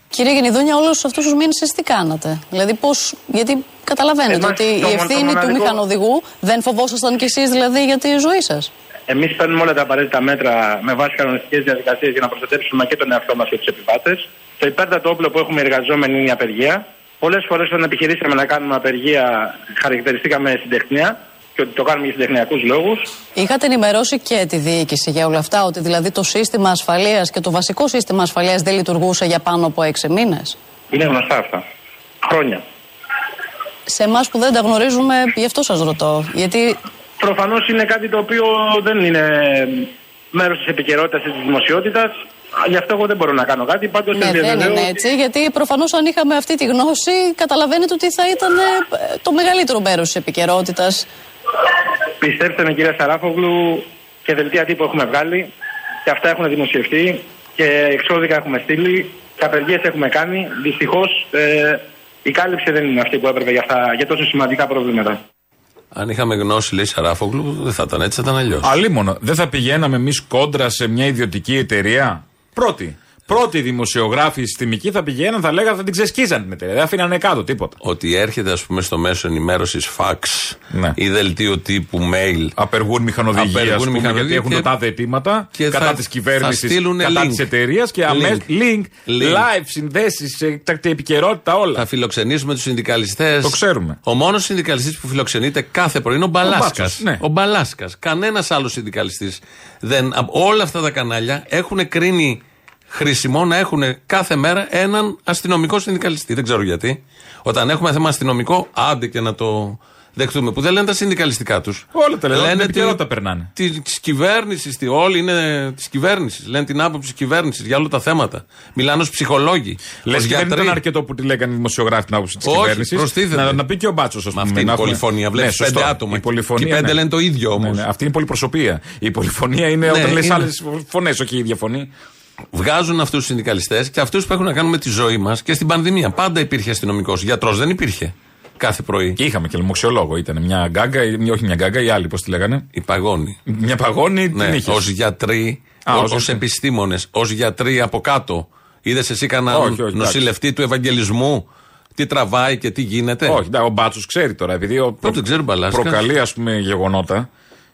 Κύριε Γενιδούνια, όλους αυτούς τους μήνες εσείς τι κάνατε; Δηλαδή, πώ. Γιατί καταλαβαίνετε
Εμάς
ότι
το
η
μόνο-
ευθύνη
το
του
μοναδικό-
μηχανοδηγού δεν φοβόσασταν κι εσείς δηλαδή για τη ζωή σας;
Εμείς παίρνουμε όλα τα απαραίτητα μέτρα με βάση κανονιστικές διαδικασίες για να προστατεύσουμε και τον εαυτό μας και τους επιβάτες. Το υπέρτατο όπλο που έχουμε οι εργαζόμενοι είναι η απεργία. Πολλές φορές όταν επιχειρήσαμε να κάνουμε απεργία, χαρακτηριστήκαμε συντεχνία και ότι το κάνουμε για συντεχνιακούς λόγους.
Είχατε ενημερώσει και τη διοίκηση για όλα αυτά, ότι δηλαδή το σύστημα ασφαλείας και το βασικό σύστημα ασφαλείας δεν λειτουργούσε για πάνω από έξι μήνες;
Είναι γνωστά αυτά. Χρόνια.
Σε εμάς που δεν τα γνωρίζουμε, γι' αυτό σας ρωτώ. Γιατί
Προφανώς είναι κάτι το οποίο δεν είναι μέρος της επικαιρότητας ή της δημοσιότητας. Γι' αυτό εγώ δεν μπορώ να κάνω κάτι. Πάντως
ναι, δεν είναι έτσι. Γιατί προφανώς αν είχαμε αυτή τη γνώση, καταλαβαίνετε ότι θα ήταν ε, το μεγαλύτερο μέρος της επικαιρότητας.
Πιστέψτε με, κύριε Σαράφογλου, και δελτία τύπου έχουμε βγάλει και αυτά έχουν δημοσιευτεί και εξώδικα έχουμε στείλει και απεργίες έχουμε κάνει. Δυστυχώς ε, η κάλυψη δεν είναι αυτή που έπρεπε για, αυτά, για τόσο σημαντικά προβλήματα.
Αν είχαμε γνώση, λέει Σαράφογλου, δεν θα ήταν έτσι, θα ήταν αλλιώς.
Αλίμονο. Δεν θα πηγαίναμε εμείς κόντρα σε μια ιδιωτική εταιρεία; Πρώτη. Πρώτη δημοσιογράφοι συστημικοί θα πηγαίναν, θα λέγανε, θα την ξεσκίζαν την εταιρεία. Δεν αφήνανε κάτω τίποτα.
Ότι έρχεται, ας πούμε, στο μέσο ενημέρωσης fax
Ναι.
ή δελτίο τύπου mail.
Απεργούν μηχανοδηγοί,
Απεργούν
ας πούμε,
μηχανοδηγοί
γιατί έχουν
και-
τα τάδε αιτήματα
και
κατά
θα-
της
θα
κυβέρνησης,
στείλουνε
κατά
link.
της εταιρείας και αμέσως.
Link.
Link,
Link.
live, συνδέσεις, επικαιρότητα, όλα.
Θα φιλοξενήσουμε τους συνδικαλιστές.
Το ξέρουμε.
Ο μόνος συνδικαλιστής που φιλοξενείται κάθε πρωί είναι ο Μπαλάσκας.
Μπάτσος, ναι.
Ο Μπαλάσκας. Κανένας άλλος συνδικαλιστής. Δεν... α- Όλα αυτά τα κανάλια έχουν κρίνει χρήσιμο να έχουν κάθε μέρα έναν αστυνομικό συνδικαλιστή. Δεν ξέρω γιατί. Όταν έχουμε θέμα αστυνομικό, άντε και να το δεχτούμε. Που δεν λένε τα συνδικαλιστικά τους.
Όλα τα λένε, την επικαιρότητα περνάνε.
Της κυβέρνησης, όλοι είναι της κυβέρνησης. Λένε την άποψη της κυβέρνησης για όλα τα θέματα. Μιλάνε ως ψυχολόγοι.
Λες
ως
και δεν
γιατροί.
ήταν αρκετό που τη λέγανε οι δημοσιογράφοι την άποψη της
Όχι,
κυβέρνησης.
προστίθεται.
Να, να πει και ο Μπάτσος, ας πούμε.
Μα αυτή είναι
να
η
έχουμε-
πολυφωνία. Βλέπεις
Ναι, σωστό.
πέντε άτομα.
Η πολυφωνία,
Και οι πέντε
ναι.
λένε το ίδιο όμως.
Ναι, ναι, αυτή είναι η πολυπροσωπία. Η πολυφωνία είναι
Ναι,
όταν λες
είναι.
άλλες φωνές, όχι η ίδια φωνή.
Βγάζουν αυτούς τους συνδικαλιστές και αυτούς που έχουν να κάνουν με τη ζωή μας και στην πανδημία. Πάντα υπήρχε αστυνομικός. Γιατρός δεν υπήρχε. Κάθε πρωί.
Και είχαμε και λοιμοξιολόγο. Ήταν μια γκάγκα, ή- όχι μια γκάγκα, οι άλλοι πώς τη λέγανε;
Η παγόνη.
Μια παγόνη την
Ναι,
είχες.
ως γιατροί,
Α,
ως
ως-
επιστήμονες, ως γιατροί από κάτω. Είδες εσύ κανέναν
Όχι, όχι,
νοσηλευτή του Ευαγγελισμού, τι τραβάει και τι γίνεται;
Όχι, εντάξει, ο Μπάτσος ξέρει τώρα. Επειδή ο
Πού το ξέρει ο Μπαλάσκας;
προκαλεί ας πούμε γεγονότα,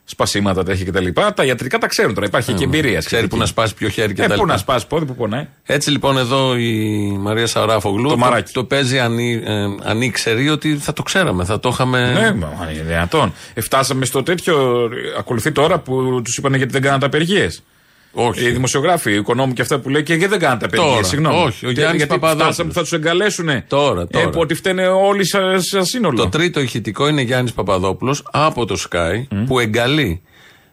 σπασίματα τέτοια κτλ. Τα ιατρικά τα ξέρουν τώρα. Υπάρχει και εμπειρία.
Ε, Ξέρει που να σπάσει ποιο χέρι και
Ε,
τα
πού
λοιπά.
να σπάσει πόδι που πονάει.
Έτσι λοιπόν εδώ η Μαρία Σαράφογλου
Το μαράκι.
το παίζει αν, ή- ε, αν ήξερε ότι θα το ξέραμε, θα το είχαμε.
Ναι, μα είναι δυνατόν. Ε, φτάσαμε στο τέτοιο. Ακολουθεί τώρα που τους είπαν γιατί δεν κάνατε απεργίες.
Όχι.
Οι δημοσιογράφοι, οι οικονόμοι και αυτά που λέει και γιατί δεν κάνατε απεργίε.
Τώρα.
Συγγνώμη.
Όχι, ο
Και-
Γιάννης
γιατί
Παπαδόπουλος.
φτάσαμε που θα τους εγκαλέσουν.
Τώρα, τώρα.
Ε, που ότι φταίνε όλοι σα σα σύνολο.
Το τρίτο ηχητικό είναι Γιάννης Παπαδόπουλος από το Sky που εγκαλεί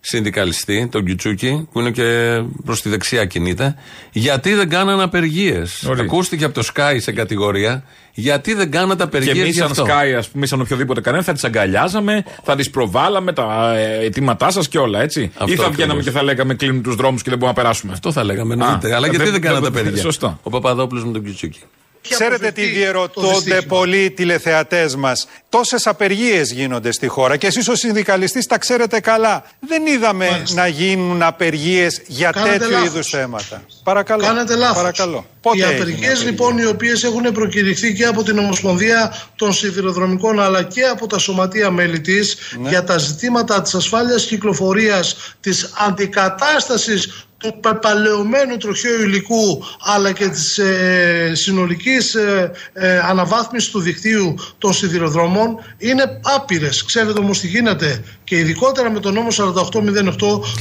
συνδικαλιστή, τον Κιουτσούκη, που είναι και προς τη δεξιά κινείται, γιατί δεν κάνανε απεργίες;
Ωραία.
Ακούστηκε από το Sky σε κατηγορία, γιατί δεν κάνατε
Και
απεργίε.
εμεί, σαν Sky, ας πούμε, σαν οποιοδήποτε κανένα, θα τις αγκαλιάζαμε, θα τις προβάλαμε, τα ε, αιτήματά σας και όλα, έτσι.
Αυτό
Ή θα βγαίναμε
ακριβώς.
και θα λέγαμε κλείνουν τους δρόμους και δεν μπορούμε να περάσουμε.
Αυτό θα λέγαμε εννοείται.
Α,
Αλλά γιατί
δεν-
δεν κάνατε
δεν-
απεργία.
σωστό.
Ο Παπαδόπουλος με τον Κιουτσούκη.
Ξέρετε τι
αποφευθεί το
διερωτώνται
δυστύχημα;
πολλοί οι τηλεθεατές μας. Τόσες απεργίες γίνονται στη χώρα και εσείς ως συνδικαλιστής τα ξέρετε καλά. Δεν είδαμε
Μάλιστα.
να γίνουν απεργίες για
Κάνετε
τέτοιου
λάθος.
είδους θέματα. Παρακαλώ.
Κάνετε λάθος.
Παρακαλώ. Πότε
οι
έγινε
απεργίες
απεργία;
λοιπόν οι οποίες έχουν προκηρυχθεί και από την Ομοσπονδία των Σιδηροδρομικών αλλά και από τα σωματεία μέλη της
Ναι.
για τα ζητήματα της ασφάλειας κυκλοφορίας, της αντικατάστασης του πεπαλαιωμένου τροχαίου υλικού αλλά και της ε, συνολικής ε, ε, αναβάθμισης του δικτύου των σιδηροδρόμων είναι άπειρες. Ξέρετε όμως τι γίνεται και ειδικότερα με τον νόμο 4808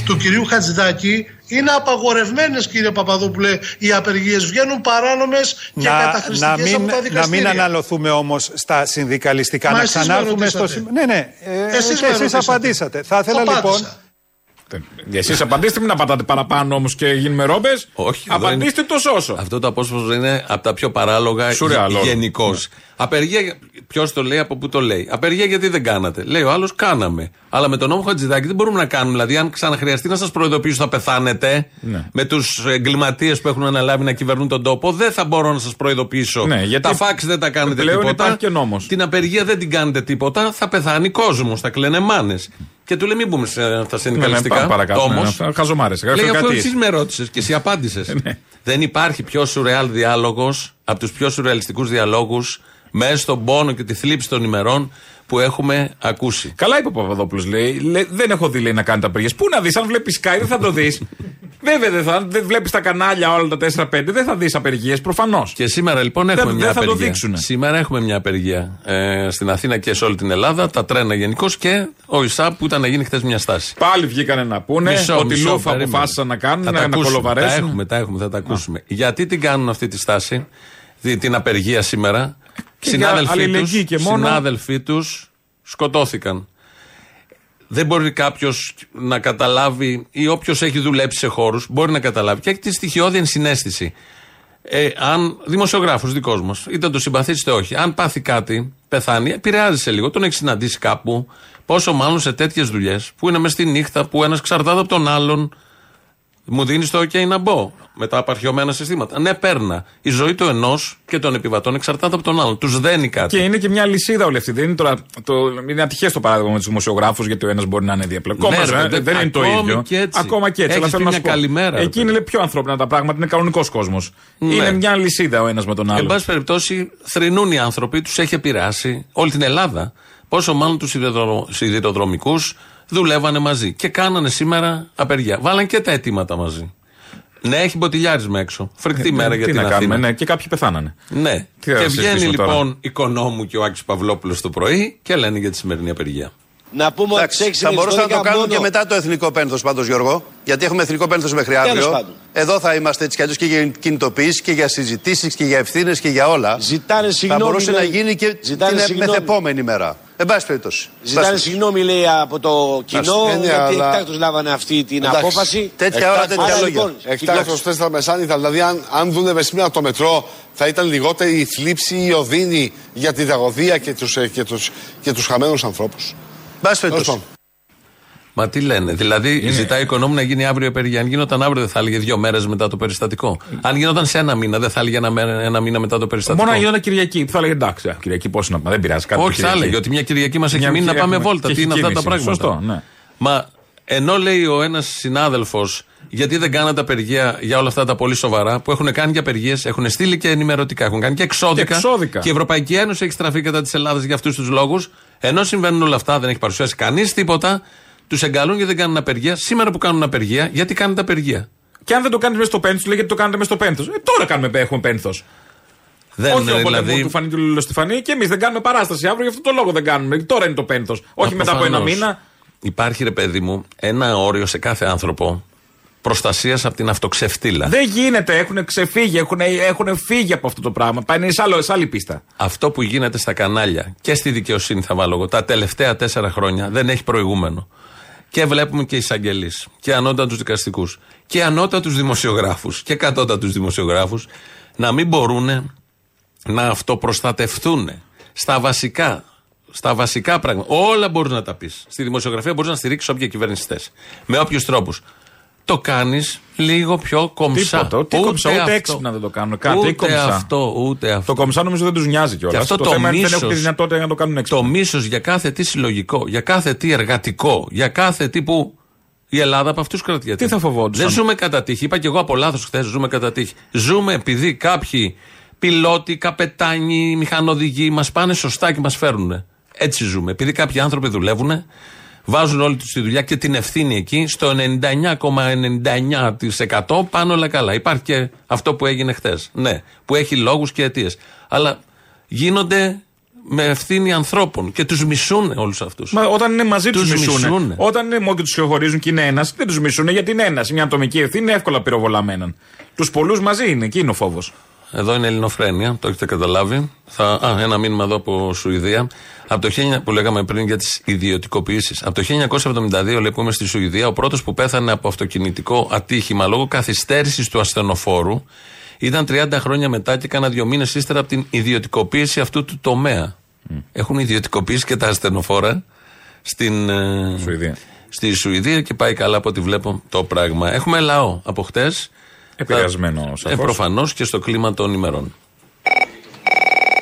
του κυρίου Χατζηδάκη είναι απαγορευμένες κύριε Παπαδόπουλε οι απεργίες βγαίνουν παράνομες και
Να, να,
καταχρηστικές από
μην,
τα
να
δικαστήρια.
μην αναλωθούμε όμως στα συνδικαλιστικά.
Μα
να
εσείς με
ξανάρθουμε στο
ρωτήσατε.
σημείο. Ναι, ναι. Ε,
Εσείς
και
με
εσείς
ρωτήσατε.
απαντήσατε. Θα ήθελα
Απάντησα.
λοιπόν
Εσείς απαντήστε, μην απαντάτε παραπάνω όμως και γίνουμε ρόμπες.
Όχι, εδώ
Απαντήστε
είναι-
το σώσο.
Αυτό το απόσπασμα είναι από τα πιο παράλογα
Σουρεάλ, όλο.
γενικώς. Απεργία, ποιος το λέει, από πού το λέει. Απεργία γιατί δεν κάνατε. Λέει ο άλλος, κάναμε. Αλλά με τον νόμο Χατζηδάκη δεν μπορούμε να κάνουμε. Δηλαδή, αν ξαναχρειαστεί να σας προειδοποιήσω θα πεθάνετε
Ναι.
με τους εγκληματίες που έχουν αναλάβει να κυβερνούν τον τόπο, δεν θα μπορώ να σας προειδοποιήσω.
Ναι, γιατί
τα φάξ δεν τα κάνετε
πλέον
τίποτα.
υπάρχει και νόμος.
Την απεργία δεν την κάνετε τίποτα. Θα πεθάνει κόσμος, θα κλαίνε μάνες. Και του λέει, μην μπούμε σε αυτά τα συνδικαλιστικά.
πάμε παρακάτω,
Όμως,
ναι, αυτά χαζομάρες,
Λέει, αφού
γραφειοκρατίες.
εσύ με ρώτησες και εσύ απάντησες. Δεν υπάρχει πιο σουρεάλ διάλογος από τους πιο σουρεαλιστικούς διαλόγους μέσα στον πόνο και τη θλίψη των ημερών που έχουμε ακούσει.
Καλά είπε ο Παπαδόπουλος, λέει. Λέει, Δεν έχω δει λέει, να κάνει τα απεργίε. Πού να δεις, αν βλέπεις Sky δεν θα το δεις. Βέβαια δεν θα. Δεν βλέπεις τα κανάλια όλα τα 4-5, δεν θα δεις απεργίες, προφανώς.
Και σήμερα λοιπόν
Δεν-
έχουμε
δεν
μια
θα το
απεργία.
δείξουνε.
Σήμερα έχουμε μια απεργία ε, στην Αθήνα και σε όλη την Ελλάδα, τα τρένα γενικώ και ο ΙΣΑΠ που ήταν να γίνει χθες μια στάση.
Πάλι βγήκανε να πούνε
Μισό,
ότι
μισό,
λούφα
περίμενε.
αποφάσισαν να κάνουν,
Θα
να,
τα
να
ακούσουμε,
κολοβαρέσουν.
Τα έχουμε, τα έχουμε, θα τα ακούσουμε. Γιατί την κάνουν αυτή τη στάση, τη- την απεργία σήμερα;
Και για
Συνάδελφοί
αλληλεγγύη
τους,
και μόνο.
συνάδελφοί τους σκοτώθηκαν. Δεν μπορεί κάποιος να καταλάβει ή όποιος έχει δουλέψει σε χώρους μπορεί να καταλάβει και έχει τη στοιχειώδη ενσυναίσθηση. Ε, αν δημοσιογράφος δικός μας, είτε το συμπαθεί είτε όχι, αν πάθει κάτι, πεθάνει, επηρεάζει σε λίγο. Τον έχεις συναντήσει κάπου. Πόσο μάλλον σε τέτοιες δουλειές που είναι μες στη νύχτα, που ένας εξαρτάται από τον άλλον. Μου δίνεις το OK να μπω με τα απαρχιωμένα συστήματα. Ναι, παίρνα. Η ζωή του ενός και των επιβατών εξαρτάται από τον άλλον. Τους δένει κάτι.
Και είναι και μια λυσίδα όλη αυτή. Δεν είναι, τώρα, το, είναι ατυχές το παράδειγμα με τους δημοσιογράφους, γιατί ο ένας μπορεί να είναι διαπλεκόμενο.
Ναι, ρε, παιδί,
δεν είναι το
ακόμη
ίδιο.
και έτσι.
Ακόμα και έτσι.
Έχεις
αλλά θέλω
πει
να
μια
σου πω.
καλημέρα, ρε,
Εκεί
παιδί.
είναι πιο ανθρώπινα τα πράγματα. Είναι κανονικός κόσμος.
Ναι.
Είναι μια λυσίδα ο ένας με τον
Εν
άλλο.
πάση περιπτώσει, θρυνούν οι άνθρωποι, τους έχει επηρεάσει όλη την Ελλάδα. Πόσο μάλλον τους σιδηροδρομικούς δουλεύανε μαζί. Και κάνανε σήμερα απεργία. Βάλαν και τα αιτήματα μαζί. Ναι, έχει μποτιλιάρισμα έξω. Φρικτή
Ε,
μέρα
ναι,
για
τι
την
να
Αθήνα.
κάνουμε, ναι, και κάποιοι πεθάνανε.
Ναι.
Τι θα
και
συζητήσουμε
βγαίνει
τώρα;
λοιπόν οικονόμου και ο Άκης Παυλόπουλος το πρωί και λένε για τη σημερινή απεργία.
Να πούμε ότι
Εντάξει,
σε
θα μπορούσαν να το
6
κάνουν
μόνο-
και μετά το εθνικό πένθος πάντως, Γιώργο. Γιατί έχουμε εθνικό πένθος μέχρι
Τέλος
αύριο.
πάντων.
Εδώ θα είμαστε έτσι κι αλλιώς και για κινητοποιήσει και για συζητήσεις και για ευθύνες και για όλα.
Ζητάνε συγγνώμη,
Θα μπορούσε να
λέει.
γίνει και
Ζητάνε
την
συγγνώμη.
μεθεπόμενη μέρα. Εν πάση περιπτώσει.
Ζητάνε
Μπας-
συγγνώμη, λέει, από το κοινό,
Εντάξει, ναι,
γιατί
αλλά-
εκτάκτως λάβανε αυτή την
Εντάξει.
απόφαση.
Τέτοια ώρα, τέτοια
Άρα,
λόγια.
λοιπόν,
Εκτάκτος τέσσερα μεσάνυχτα. Δηλαδή, αν, αν δούλευε σήμερα το μετρό, θα ήταν λιγότερη η θλίψη ή η οδύνη για τη τραγωδία και τους και τους, και τους χαμένους ανθρώπους.
Εν πάση περιπτώσει.
Μα τι λένε, δηλαδή ζητάει οικονόμου να γίνει αύριο απεργία. Αν γινόταν αύριο, δεν θα έλεγε δύο μέρες μετά το περιστατικό. Αν γινόταν σε ένα μήνα, δεν θα έλεγε ένα, μέρα- ένα μήνα μετά το περιστατικό.
Μόνο να γινόταν Κυριακή. Που θα έλεγε εντάξει, α, Κυριακή πώς να πάμε, δεν πειράζει κάτι.
Όχι, θα έλεγε ότι μια Κυριακή μας έχει
Μια
μείνει να
Κυριακή
πάμε
έχουμε-
βόλτα.
και
Τι
έχει
είναι αυτά τα
κίνηση.
πράγματα.
Σωστό, ναι.
Μα ενώ λέει ο ένας συνάδελφος, γιατί δεν κάνατε απεργία για όλα αυτά τα πολύ σοβαρά, που έχουν κάνει και απεργίες, έχουν στείλει και ενημερωτικά, έχουν κάνει και εξώδικα.
Και εξώδικα.
Και η Ευρωπαϊκή Ένωση έχει στραφεί κατά της Ελλάδας για αυτούς τους λόγους. Ενώ συμβαίνουν όλα αυτά, δεν έχει παρουσιάσει κανείς τίποτα, τους εγκαλούν γιατί δεν κάνουν απεργία. Σήμερα που κάνουν απεργία, γιατί κάνετε απεργία;
Και αν δεν το κάνεις μέσα στο πένθος, λέει γιατί το κάνετε μέσα στο πένθος. Ε, τώρα κάνουμε, έχουμε πένθος.
Δεν
Όχι
είναι
όποτε
δηλαδή.
μου του φανεί του Λουλοστιφανή και εμείς δεν κάνουμε παράσταση αύριο, γι' αυτό το λόγο δεν κάνουμε. Τώρα είναι το πένθος. Όχι
Μα
μετά από ένα
προφανώς.
μήνα.
Υπάρχει ρε παιδί μου ένα όριο σε κάθε άνθρωπο προστασίας από την αυτοξεφτύλα.
Δεν γίνεται, έχουν ξεφύγει, έχουν, έχουν φύγει από αυτό το πράγμα. Πάνε σε, άλλο, σε άλλη πίστα.
Αυτό που γίνεται στα κανάλια και στη δικαιοσύνη, θα βάλω εγώ, τα τελευταία τέσσερα χρόνια δεν έχει προηγούμενο. Και βλέπουμε και εισαγγελείς και ανώτατους δικαστικούς και ανώτατους δημοσιογράφους και κατώτατους δημοσιογράφους να μην μπορούν να αυτοπροστατευτούν στα βασικά. Στα βασικά πράγματα. Όλα μπορείς να τα πεις. Στη δημοσιογραφία μπορείς να στηρίξεις όποια κυβέρνηση θε. Με όποιους τρόπους. Το κάνεις λίγο πιο κομψά.
Τίποτα. Τι κομψά, ούτε
αυτό.
έξυπνα δεν το κάνουν. Κάτι
Ούτε
κομψά.
αυτό, ούτε αυτό.
Το κομψά νομίζω δεν τους νοιάζει κιόλας.
Και αυτό το,
θέμα είναι ότι
μίσος,
δεν έχουν τη δυνατότητα να το κάνουν έξυπνα.
Το μίσος για κάθε τι συλλογικό, για κάθε τι εργατικό, για κάθε τι που η Ελλάδα από αυτούς κρατιέται.
Τι θα φοβόντουσαν;
Δεν ζούμε κατά τύχη. Είπα και εγώ από λάθος χθες, ζούμε κατά τύχη. Ζούμε επειδή κάποιοι πιλότοι, καπετάνοι, μηχανοδηγοί μας πάνε σωστά και μας φέρνουν. Έτσι ζούμε. Επειδή κάποιοι άνθρωποι δουλεύουν, βάζουν όλη τους τη δουλειά και την ευθύνη εκεί, στο 99,99% πάνε όλα καλά. Υπάρχει και αυτό που έγινε χθες. Ναι, που έχει λόγους και αιτίες. Αλλά γίνονται με ευθύνη ανθρώπων και τους μισούν όλους αυτούς.
Μα όταν είναι μαζί τους
Τους
μισούν.
μισούνε.
Όταν είναι μόνο και τους συγχωρίζουν και είναι ένας, δεν τους μισούν γιατί είναι ένας. Μια ατομική ευθύνη είναι εύκολα πυροβολαμέναν. Τους πολλούς μαζί είναι, εκεί είναι ο φόβος.
Εδώ είναι ελληνοφρένεια, το έχετε καταλάβει. Θα, α, ένα μήνυμα εδώ από Σουηδία. Από το 1000, που λέγαμε πριν για τις ιδιωτικοποιήσεις. Από το 1972, λέει, που είμαι στη Σουηδία, ο πρώτος που πέθανε από αυτοκινητικό ατύχημα λόγω καθυστέρησης του ασθενοφόρου ήταν 30 χρόνια μετά και κάνα δύο μήνες ύστερα από την ιδιωτικοποίηση αυτού του τομέα. Έχουν ιδιωτικοποιήσει και τα ασθενοφόρα στην ε,
Σουηδία.
στη Σουηδία και πάει καλά από ό,τι βλέπω το πράγμα. Έχουμε λαό από χτες.
Επηρεασμένο
Ε,
σαφώς.
Προφανώς και στο κλίμα των ημερών.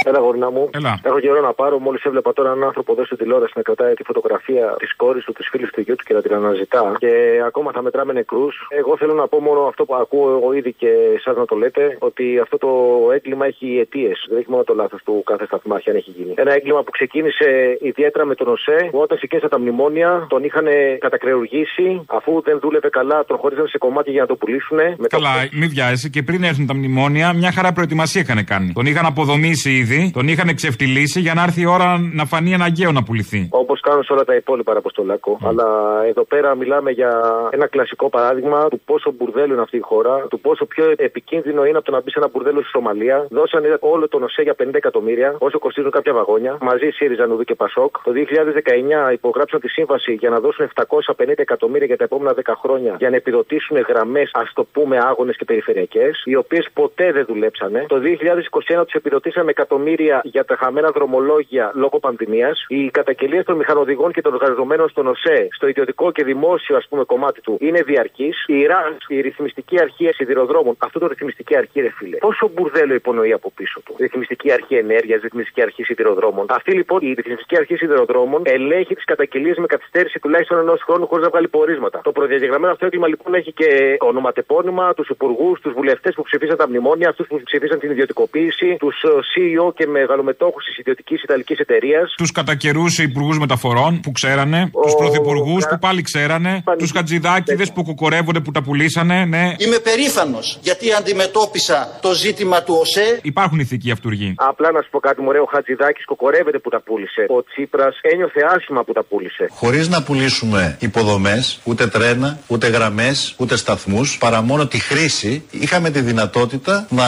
Έλα, γορνά μου.
Έλα.
Έχω καιρό να πάρω. Μόλις έβλεπα τώρα έναν άνθρωπο εδώ στην τηλεόραση να κρατάει τη φωτογραφία της κόρης του, της φίλης του γιού του και να την αναζητά. Και ακόμα θα μετράμε νεκρούς. Εγώ θέλω να πω μόνο αυτό που ακούω εγώ ήδη και εσάς να το λέτε, ότι αυτό το έγκλημα έχει αιτίες. Δεν έχει μόνο το λάθος του κάθε σταθμάρχη αν έχει γίνει. Ένα έγκλημα που ξεκίνησε ιδιαίτερα με τον ΟΣΕ, που όταν συγκίνησαν τα μνημόνια τον είχαν κατακρεουργήσει, αφού δεν δούλευε καλά, τον χωρίζαν σε κομμάτια για να το πουλήσουν.
Καλά, μην βιάζεσαι και πριν έρθουν τα μνημόνια, μια χαρά προετοιμασία είχαν κάνει. Τον είχαν αποδομήσει ήδη, τον είχαν εξευτιλίσει για να έρθει η ώρα να φανεί αναγκαίο να πουληθεί.
Όπως κάνουν σε όλα τα υπόλοιπα, Αποστολάκο. Αλλά εδώ πέρα μιλάμε για ένα κλασικό παράδειγμα του πόσο μπουρδέλο είναι αυτή η χώρα, του πόσο πιο επικίνδυνο είναι από το να μπει σε ένα μπουρδέλο στη Σομαλία. Δώσανε όλο τον ΟΣΕ για 50 εκατομμύρια, όσο κοστίζουν κάποια βαγόνια, μαζί ΣΥΡΙΖΑ, Νουδού και Πασόκ. Το 2019 υπογράψαν τη σύμβαση για να δώσουν 750 εκατομμύρια για τα επόμενα 10 χρόνια για να επιδοτήσουν γραμμές, ας το πούμε, άγονε και περιφερειακές, οι οποίες ποτέ δεν δουλέψανε. Το 2021 τους επιδοτήσαμε εκατομμύρια για τα χαμένα δρομολόγια λόγω πανδημίας. Οι καταγγελίες των μηχανοδηγών και των εργαζομένων στον ΟΣΕ, στο ιδιωτικό και δημόσιο ας πούμε κομμάτι του, είναι διαρκής. Η ΡΑΝ, η ρυθμιστική αρχή σιδηροδρόμων, αυτό το ρυθμιστική αρχή, ρε φίλε. Πόσο μπουρδέλο υπονοεί από πίσω του. Ρυθμιστική αρχή ενέργειας, ρυθμιστική αρχή σιδηροδρόμων. Αυτή λοιπόν η ρυθμιστική αρχή σιδηροδρόμων ελέγχει τις καταγγελίες με καθυστέρηση τουλάχιστον ενός χρόνου χωρίς να βγάλει πορίσματα. Το προδιαγεγραμμένο αυτό έγκλημα λοιπόν έχει και ονοματεπώνυμα, τους υπουργούς, τους βουλευτές που ψηφίσαν τα μνημόνια, αυτούς που ψηφίσαν την ιδιωτικοποίηση, τους CEO και μεγαλομετόχου της ιδιωτικής Ιταλικής εταιρείας.
Τους κατά καιρού υπουργούς μεταφορών που ξέρανε, τους πρωθυπουργούς που πάλι ξέρανε, τους χατζηδάκιδε που κοκορεύονται που τα πουλήσανε, ναι.
Είμαι περήφανος γιατί αντιμετώπισα το ζήτημα του ΟΣΕ.
Υπάρχουν ηθικοί αυτούργοι.
Απλά να σου πω κάτι, μωρέ, ο Χατζηδάκης κοκορεύεται που τα πούλησε. Ο Τσίπρας ένιωθε άσχημα που τα πούλησε.
Χωρίς να πουλήσουμε υποδομές, ούτε τρένα, ούτε γραμμές, ούτε σταθμούς, παρά μόνο τη χρήση, είχαμε τη δυνατότητα να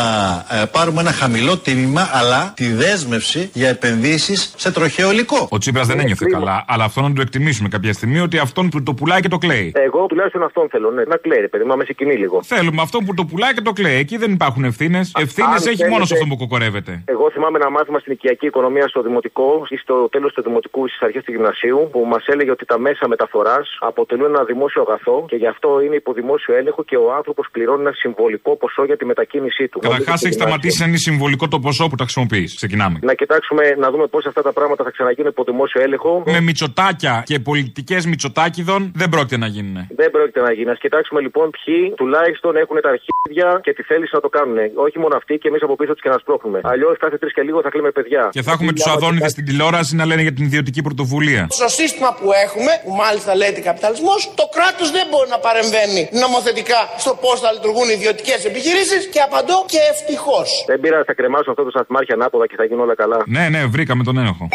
ε, πάρουμε ένα χαμηλό τίμημα, αλλά τη δέσμευση για επενδύσεις σε τροχαίο υλικό.
Ο Τσίπρας δεν ένιωθε καλά, αλλά αυτό να το εκτιμήσουμε κάποια στιγμή ότι αυτόν που το πουλάει και το κλαίει.
Εγώ τουλάχιστον αυτόν θέλω, ναι, να κλαίει, ρε παιδί μου, με συγκινεί λίγο.
Θέλουμε αυτόν που το πουλάει και το κλαίει. Εκεί δεν υπάρχουν ευθύνες. Ευθύνες
αν
έχει
θέλετε-
μόνος σε αυτόν που κοκορεύεται.
Εγώ θυμάμαι ένα μάθημα στην οικιακή οικονομία στο δημοτικό ή στο τέλος του δημοτικού στις αρχές του γυμνασίου που μας έλεγε ότι τα μέσα μεταφοράς αποτελούν ένα δημόσιο αγαθό και γι' αυτό είναι υπό δημόσιο έλεγχο και ο άνθρωπος πληρώνει ένα συμβολικό ποσό για τη μετακίνησή του.
Καταρχάς
Νομίζω
έχει
ότι
σταματήσει να είναι συμβολικό το ποσό που τα χρησιμοποιεί. Ξεκινάμε.
Να κοιτάξουμε να δούμε πώς αυτά τα πράγματα θα ξαναγίνουν υπό δημόσιο έλεγχο.
Με μυτσοτάκια και πολιτικές μυτσοτάκιδων δεν πρόκειται να γίνουν.
Δεν πρόκειται να γίνει. Α κοιτάξουμε λοιπόν ποιοι τουλάχιστον έχουν τα αρχίδια και τη θέληση να το κάνουν. Όχι μόνο αυτοί και εμείς από πίσω τους και να σπρώχνουμε. Αλλιώς κάθε τρεις και λίγο θα κλείμε παιδιά.
Και θα έχουμε τους αδόνιδε στην τηλεόραση να λένε για την ιδιωτική πρωτοβουλία.
Στο σύστημα που έχουμε, που μάλιστα λέγεται καπιταλισμός, το κράτος δεν μπορεί να παρεμβαίνει νομοθετικά στο πώς θα λειτουργούν οι ιδιωτικές επιχειρήσεις και απαντώ και ευτυχώς.
Δεν πειράζει, θα κρεμάσουν αυτό το σταθμάρχη ανάποδα και θα γίνουν όλα καλά.
Ναι, ναι, βρήκαμε τον έλεγχο.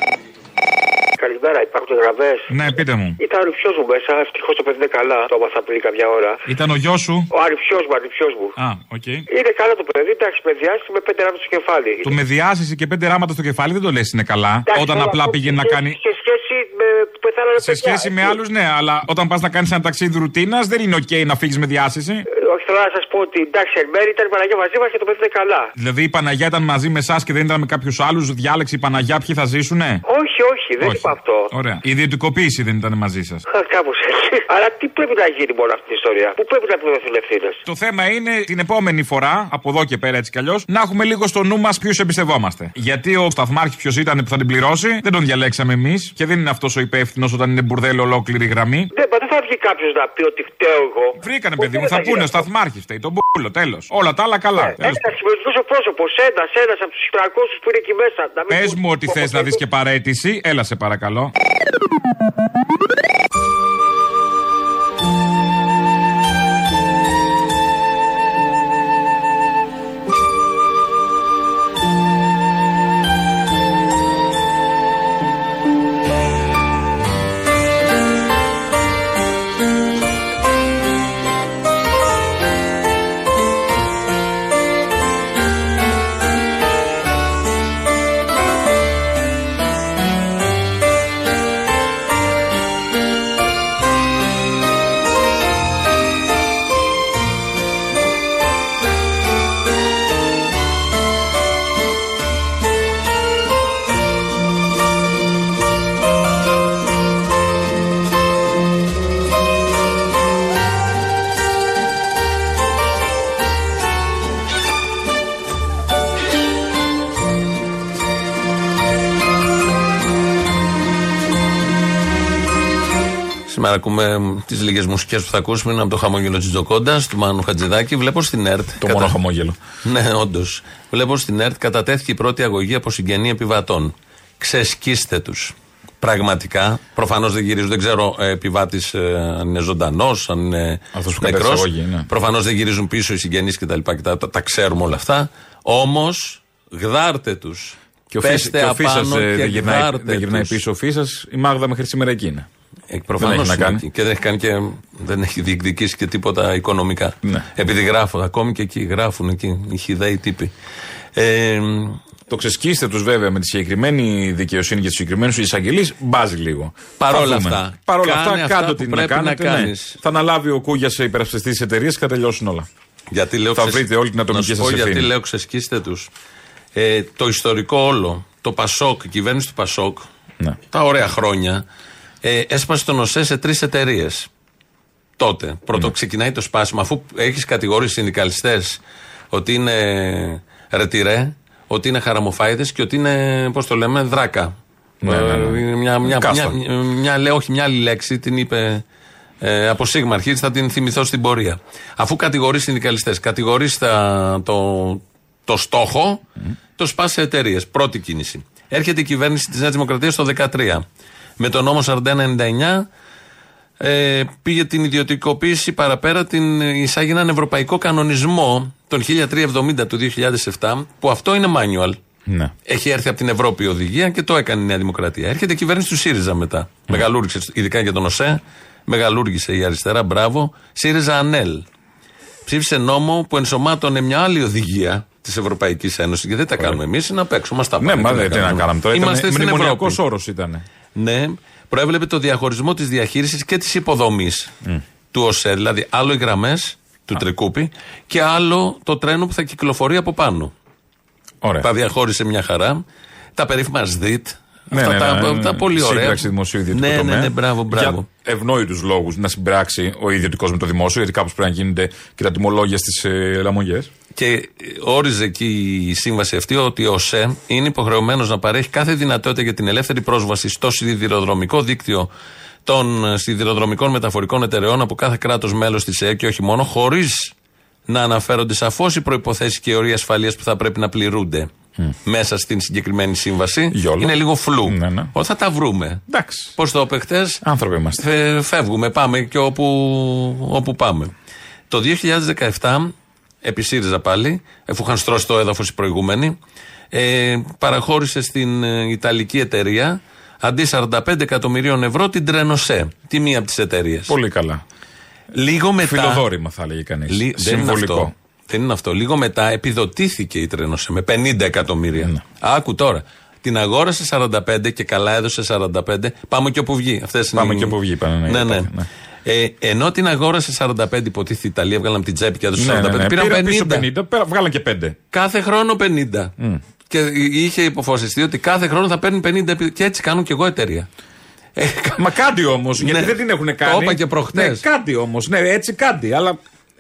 Καλημέρα, υπάρχουν γραμμές;
Ναι, πείτε μου.
Ήταν ο ρηφιό μου μέσα, ευτυχώς το παιδί είναι καλά. Το έμαθα πριν κάποια ώρα.
Ήταν ο γιος σου;
Ο ανιψιός μου, ανιψιός μου.
Α, οκ.
Είναι καλά το παιδί, εντάξει, με διάσειση με πέντε ράμματα στο κεφάλι.
Το με διάσειση και πέντε ράμματα στο κεφάλι δεν το λες είναι καλά.
Εντάξει,
Όταν
τώρα
απλά
αυτό
πήγαινε να
σε-
κάνει.
Σε σχέση με που πεθάνανε
Σε
παιδιά,
σχέση με
έτσι.
άλλους, ναι, αλλά όταν πας να κάνεις ένα ταξίδι ρουτίνας δεν είναι οκ να φύγεις με διάσειση.
Ε, Όχι, θέλω να σας πω ότι εντάξει, εν μέρει ήταν η Παναγία μαζί μας και το παιδί είναι καλά.
Δηλαδή η Παναγιά ήταν μαζί με εσάς και δεν ήταν με κάποιους άλλους, διάλεξε η Παναγιά ποιοι θα ζήσουνε;
Όχι, όχι, δεν
Όχι.
είπα αυτό.
Ωραία. Η ιδιωτικοποίηση δεν ήταν μαζί σας.
Κάπως έτσι. Αλλά τι πρέπει να γίνει με όλη αυτή την ιστορία; Πού πρέπει να πληρωθούν ευθύνες;
Το θέμα είναι την επόμενη φορά, από εδώ και πέρα έτσι κι αλλιώς, να έχουμε λίγο στο νου μας ποιους εμπιστευόμαστε. Γιατί ο σταθμάρχης ποιος ήταν που θα την πληρώσει, δεν τον διαλέξαμε εμείς και δεν είναι αυτός ο υπεύθυνος όταν είναι μπουρδέλο ολόκληρη γραμμή.
Δεν, μα δεν θα βγει κάποιος να πει ότι φταίω εγώ.
Βρήκανε,
Ποτέ
παιδί μου,
δεν
θα
γίνει
πούνε ο
αυτό.
σταθμάρχης φταίει, τον μπούλο, τέλος. Όλα τα άλλα καλά. Τέλος.
Ένα συμμετοχικό πρόσωπος, ένας, ένας από τους 300 που είναι εκεί μέσα. Να μην
Πες
πω-
μου ότι θες να δεις και παρέτηση, έλα σε παρακαλώ.
Ακούμε τις λίγες μουσικές που θα ακούσουμε είναι από το χαμόγελο της Τζοκόντας, του Μάνου Χατζηδάκη. Βλέπω στην ΕΡΤ.
Το μόνο χαμόγελο.
Ναι, όντως. Βλέπω στην ΕΡΤ κατατέθηκε η πρώτη αγωγή από συγγενή επιβατών. Ξεσκίστε τους. Πραγματικά. Προφανώς δεν γυρίζουν, δεν ξέρω ε, επιβάτης ε, αν είναι ζωντανός, αν είναι
Αυτός που
νεκρός.
κατέθεσε αγωγή, ναι.
Προφανώς δεν γυρίζουν πίσω οι συγγενείς κτλ. Και τα, τα, τα ξέρουμε όλα αυτά. Όμως, γδάρτε τους.
Και ο Φίσας- και ο Φίσας, ε,
και
δεν γυρνάει,
γδάρτε
δεν γυρνάει
τους.
πίσω ο Φίσας, η Μάγδα μέχρι σήμερα εκεί είναι.
Ε, προφανώς
δεν έχει να
είναι
κάνει.
εκεί. Και δεν έχει κάνει και δεν έχει διεκδικήσει και τίποτα οικονομικά.
Ναι.
Επειδή γράφουν, ακόμη και εκεί γράφουν εκεί οι χιδαίοι τύποι. Ε,
Το ξεσκίστε τους βέβαια με τη συγκεκριμένη δικαιοσύνη και τους συγκεκριμένους εισαγγελείς, μπάζει λίγο.
Παρόλα
Θα δούμε.
αυτά,
Παρόλα
κάνε
αυτά,
αυτά
κάντε
που
ό,τι να
πρέπει να
κάνετε. ναι.
κάνεις.
Θα αναλάβει ο Κούγιας σε υπερασπιστή τη εταιρεία και θα τελειώσουν όλα.
γιατί λέω
Θα
ξεσ-
βρείτε όλη την ατομική
Να σου πω
σας
γιατί
ευθύνη.
λέω ξεσκίστε τους. Ε, το ιστορικό όλο, το Πασόκ, η κυβέρνηση του Πασόκ,
Ναι.
τα ωραία χρόνια, ε, έσπασε τον ΟΣΕ σε τρεις εταιρείες. Τότε.
Ναι.
Πρώτο ξεκινάει το σπάσιμο, αφού έχεις κατηγορήσει συνδικαλιστές ότι είναι ρετυρέ, ότι είναι χαραμοφάιδες και ότι είναι, πώς το λέμε, δράκα.
Ναι, ναι, ναι.
Ε, είναι Μια, μια,
Κάστα.
μια, μια, λέω, όχι, μια άλλη λέξη την είπε ε, από Σίγμα αρχής, θα την θυμηθώ στην πορεία. Αφού κατηγορείς συνδικαλιστές, κατηγορείς το, το στόχο, το σπάς σε εταιρείες. Πρώτη κίνηση. Έρχεται η κυβέρνηση της Νέας Δημοκρατίας το 2013. Με τον νόμο 4199 ε, πήγε την ιδιωτικοποίηση παραπέρα, την εισάγει έναν ευρωπαϊκό κανονισμό τον 1370 του 2007, που αυτό είναι manual.
Ναι.
Έχει έρθει από την Ευρώπη η οδηγία και το έκανε η Νέα Δημοκρατία. Έρχεται η κυβέρνηση του ΣΥΡΙΖΑ μετά. Μεγαλούργησε, ειδικά για τον ΟΣΕ. Μεγαλούργησε η αριστερά, μπράβο. ΣΥΡΙΖΑ ΑΝΕΛ. Ψήφισε νόμο που ενσωμάτωνε μια άλλη οδηγία της Ευρωπαϊκής Ένωσης. Και δεν τα κάνουμε εμείς, είναι απ' έξω. Μας τα
Ναι,
πάνε,
μα
τι
δεν τι να κάναμε τώρα.
Είμαστε
Ήταν
στην
μνημονιακός
Ευρώπη.
όρος ήταν.
Ναι, προέβλεπε το διαχωρισμό της διαχείρισης και της υποδομής του ΟΣΕ. Δηλαδή, άλλο οι γραμμές του Τρικούπη και άλλο το τρένο που θα κυκλοφορεί από πάνω.
Ωραία.
Τα διαχώρισε μια χαρά. Τα περίφημα ΣΔΙΤ.
Ναι,
αυτά
ναι,
τα,
ναι, ναι.
τα πολύ ωραία.
Σύμπραξη δημοσίου ιδιωτικού
ναι,
τομέα.
ναι, ναι, μπράβο, μπράβο.
Για ευνόητους λόγους να συμπράξει ο ιδιωτικός με το δημόσιο, γιατί κάπως πρέπει να γίνονται και τα τιμολόγια στις ε, λαμογές.
Και ε, όριζε εκεί η σύμβαση αυτή ότι ο ΣΕ είναι υποχρεωμένος να παρέχει κάθε δυνατότητα για την ελεύθερη πρόσβαση στο σιδηροδρομικό δίκτυο των ε, σιδηροδρομικών μεταφορικών εταιρεών από κάθε κράτος μέλος της ΕΕ και όχι μόνο, χωρίς να αναφέρονται σαφώς οι προποθέσει και οι οροί ασφαλείας που θα πρέπει να πληρούνται μέσα στην συγκεκριμένη σύμβαση.
Γιόλο.
Είναι λίγο φλου.
Ναι, ναι.
Ότι θα τα βρούμε.
Εντάξει.
Πώς το είπε χτε,
Άνθρωποι είμαστε.
φεύγουμε, πάμε και όπου, όπου πάμε. Το 2017, επί ΣΥΡΙΖΑ πάλι, εφού είχαν στρώσει το έδαφος οι προηγούμενοι, ε, παραχώρησε στην ε, Ιταλική εταιρεία αντί 45 εκατομμυρίων ευρώ την Τρενοσέ, τη μία από τις εταιρείες.
Πολύ καλά.
Λίγο μετά.
Φιλοδόρημα θα έλεγε κανείς.
Λι- δεν είναι αυτό. Δεν είναι αυτό. Λίγο μετά επιδοτήθηκε η Τρένοσέ με 50 εκατομμύρια.
Ναι.
Άκου τώρα. Την αγόρασε 45 και καλά έδωσε 45. Πάμε και όπου βγει. Αυτές είναι
Πάμε
οι-
και όπου βγει, είπανε, ναι,
Ναι, ναι.
υπάρχει, ναι.
Ε, ενώ την αγόρασε 45, υποτίθεται η Ιταλία, βγάλαν από την τσέπη και έδωσε
Ναι,
45.
ναι, ναι.
Πήραν
Πήραν
50.
πίσω 50, πέρα- βγάλαν και 5.
Κάθε χρόνο 50. Και είχε υποφασιστεί ότι κάθε χρόνο θα παίρνει 50 επί- και έτσι κάνουν και εγώ εταιρεία. Ε,
Μα κάτι όμως, γιατί
Ναι.
δεν την έχουν κάνει.
Το είπα και προχτές.
Ναι, κάτι όμως. Ναι, έτσι κάτι. Αλλά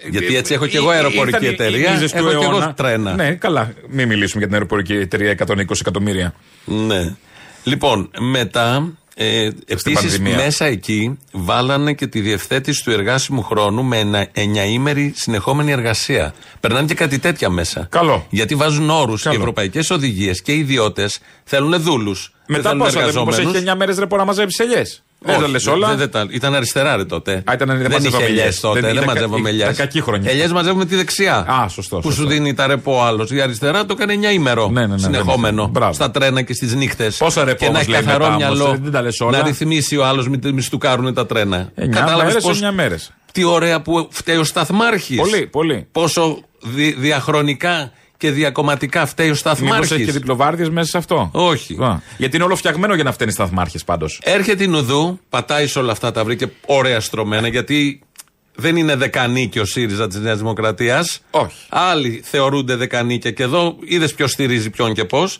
Γιατί έτσι έχω και εγώ
Ή-
αεροπορική
ήρθαν οι-
εταιρεία,
οι μίζες του
έχω και εγώ
αιώνα.
τρένα.
Ναι, καλά. Μην μιλήσουμε για την αεροπορική εταιρεία 120 εκατομμύρια.
Ναι. Λοιπόν, μετά. Ε, Επίσης,
πανδημία.
μέσα εκεί βάλανε και τη διευθέτηση του εργάσιμου χρόνου με ένα εννιαήμερη συνεχόμενη εργασία. Περνάνε και κάτι τέτοια μέσα.
Καλό.
Γιατί βάζουν όρους και
Καλό.
ευρωπαϊκές οδηγίες και οι ιδιώτες θέλουν δούλους.
Μετά πόσα δεν μήπως έχει 9 μέρες ρεπό να μαζέψει ελιές; Δεν τα λες όλα.
ήταν αριστερά ρε τότε.
Α, ήταν- δεν
δεν
μαζεύαμε
είχε ελιέ
ελιές.
τότε.
Δεν
Δεν,
ήταν κα-
μαζεύαμε
ήταν
ελιέ.
κακή χρονιά.
Ελιές μαζεύουμε τη δεξιά.
Α, σωστό,
Που
σωστό.
σου δίνει τα ρεπό άλλος. Η αριστερά το έκανε 9 ημερό.
Ναι, ναι, ναι,
συνεχόμενο.
δεν είχε. Μπράβο.
Στα τρένα και στις νύχτες.
Πόσα ρεπό
Και να
όμως
έχει
λέει
καθαρό
μετά όμως,
μυαλό.
δεν τα λες όλα.
Να ρυθμίσει ο άλλος, μην του κάνουν τα τρένα.
9
Κατάλαβες
μέρες,
πώς-
9 μέρες;
Τι ωραία που φταίει ο Σταθμάρχης.
Πολύ, πολύ.
Πόσο δι- διαχρονικά και διακομματικά φταίει ο
Μήπως έχει και
Σταθμάρχη.
διπλοβάρδιες μέσα σε αυτό;
Όχι.
Α, γιατί είναι όλο φτιαγμένο για να φταίνει σταθμάρχες πάντως.
Έρχεται η Νουδού, πατάει σε όλα αυτά, τα βρήκε ωραία στρωμένα, γιατί δεν είναι δεκανίκη ο ΣΥΡΙΖΑ της Νέας Δημοκρατίας.
Όχι.
Άλλοι θεωρούνται δεκανίκια και εδώ είδες ποιος στηρίζει ποιον και πώς.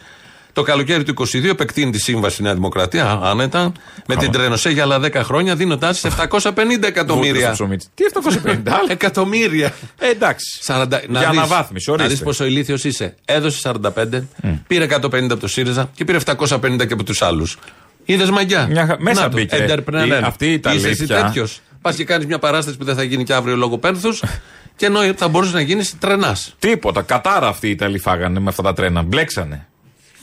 Το καλοκαίρι του 22 επεκτείνει τη σύμβαση η Νέα Δημοκρατία, α- άνετα, με την Τρενοσέ για άλλα 10 χρόνια, δίνοντά της 750 εκατομμύρια.
Τι 750, άλλα.
Εκατομμύρια.
Ε, εντάξει.
40, να
Για
δεις-
αναβάθμιση,
Να
ορίστε.
δεις πόσο ηλίθιος είσαι. Έδωσε 45, πήρε 150 από το ΣΥΡΙΖΑ και πήρε 750 και από τους άλλους. Είδες μαγιά;
Μια χα- μέσα
Να το,
μπήκε.
entrepreneur.
Η- αυτή η
Είσαι εσύ
αλήθεια.
τέτοιος. Πας και κάνεις μια παράσταση που δεν θα γίνει και αύριο λόγω πένθους. και ενώ θα μπορούσε να γίνεις τρενάς.
Τίποτα. Κατάρα αυτοί οι Ιταλοί φάγανε με αυτά τα τρένα. Μπλέξανε.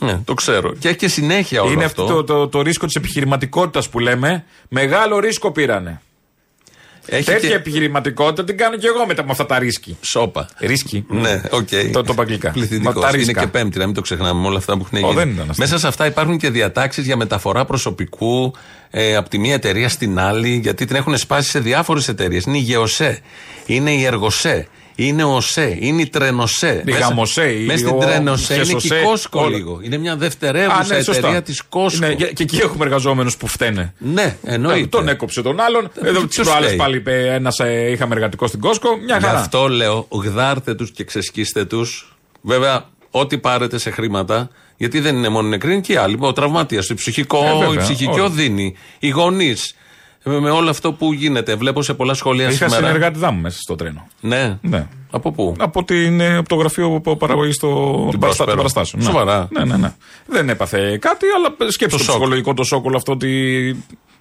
Ναι, το ξέρω. Και έχει και συνέχεια όλο
Είναι
αυτό.
αυτό το, το, το ρίσκο της επιχειρηματικότητας που λέμε. Μεγάλο ρίσκο πήρανε.
Έχει
Τέτοια
και-
επιχειρηματικότητα την κάνω και εγώ μετά με αυτά τα ρίσκη.
Σόπα.
Risky.
Ναι, οκ.
Το, το είπα αγγλικά.
Πληθυντικός.
Μα τα
Είναι
ρίσκα.
και πέμπτη, να μην το ξεχνάμε με όλα αυτά που έχουν
Ω,
γίνει.
δεν ήταν αστείο.
Μέσα σε αυτά υπάρχουν και διατάξεις για μεταφορά προσωπικού ε, από τη μία εταιρεία στην άλλη, γιατί την έχουν σπάσει σε διάφορες εταιρείες. Είναι η Γεωσέ, είναι η Εργοσέ, είναι ο ΟΣΕ, είναι η Τρενοσέ.
Η
Μέσα-
Γαμοσέ, η-
Μέσα στην
ο-
Τρενοσέ είναι και η
Χεσοσέ,
Κόσκο
όλα.
λίγο. Είναι μια δευτερεύουσα
Α, ναι, σωστά.
εταιρεία της Κόσκο.
Ναι, και, και εκεί έχουμε εργαζόμενους που φταίνε.
Ναι, εννοείται.
Τον έκοψε τον άλλον. Εδώ τις
ποιος
προάλλες
φταίει;
πάλι είπε ένας είχαμε εργατικό στην Κόσκο. Μια
Γι'
χαρά.
αυτό λέω, γδάρτε τους και ξεσκίστε τους. Βέβαια, ό,τι πάρετε σε χρήματα, γιατί δεν είναι μόνο οι νεκροί, είναι και οι άλλοι. Ο τραυματία, το ψυχικό,
Ε, βέβαια,
η ψυχική
όλα.
οδύνη, οι γονείς. Με, με όλο αυτό που γίνεται. Βλέπω σε πολλά σχολεία
Είχα
σήμερα.
συνεργάτη δάμου μέσα στο τρένο.
Ναι.
Ναι.
Από πού;
Από, την, ε, από το γραφείο παραγωγή των παραστα-
Πρόσπερο.
των παραστάσεων. Ναι.
Σοβαρά.
Ναι, ναι, ναι. Δεν έπαθε κάτι, αλλά σκέψτε το,
σοκ.
ψυχολογικό το σόκολο αυτό ότι.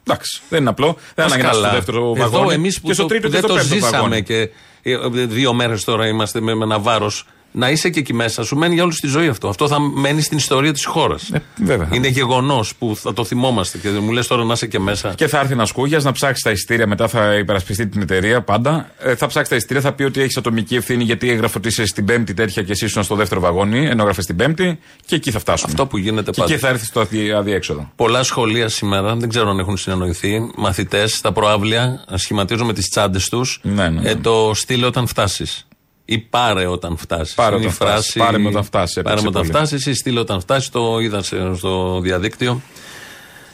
Εντάξει, δεν είναι απλό. Δεν
Μας
ανάγκη να είσαι στο
καλά.
δεύτερο
Εδώ
βαγόνι.
εμείς που,
και στο
το,
τρίτο
που
και
δεν
στο
το
πέμπτο
ζήσαμε
βαγόνι.
και ε, δύο μέρες τώρα είμαστε με, με ένα βάρος. Να είσαι και εκεί μέσα, σου μένει για όλη τη ζωή αυτό. Αυτό θα μένει στην ιστορία της χώρας.
Ε, βέβαια.
Είναι γεγονός που θα το θυμόμαστε. Και μου λες τώρα να είσαι και μέσα.
Και θα έρθει ένας σκούγια να ψάξει τα εισιτήρια, μετά θα υπερασπιστεί την εταιρεία πάντα. Ε, θα ψάξει τα εισιτήρια, θα πει ότι έχεις ατομική ευθύνη γιατί έγραφε ότι είσαι στην Πέμπτη τέτοια και εσύ ήσουν στο δεύτερο βαγόνι, ενώ έγραφες στην Πέμπτη και εκεί θα φτάσουμε.
Αυτό που γίνεται
Και
πάντα.
εκεί θα έρθει στο αδι- αδιέξοδο.
Πολλά σχολεία σήμερα, δεν ξέρω αν έχουν συνεννοηθεί, μαθητές στα προάβλια σχηματίζουν με τις τσάντες τους
Ναι, ναι, ναι.
ε, το στείλε όταν φτάσεις. Ή πάρε όταν φτάσεις.
Πάρε όταν φτάσεις. Πάρε με όταν φτάσεις, έπαιξε
Πάρε με όταν
πολύ.
φτάσεις ή στείλε όταν φτάσεις. Το είδα σε- στο διαδίκτυο.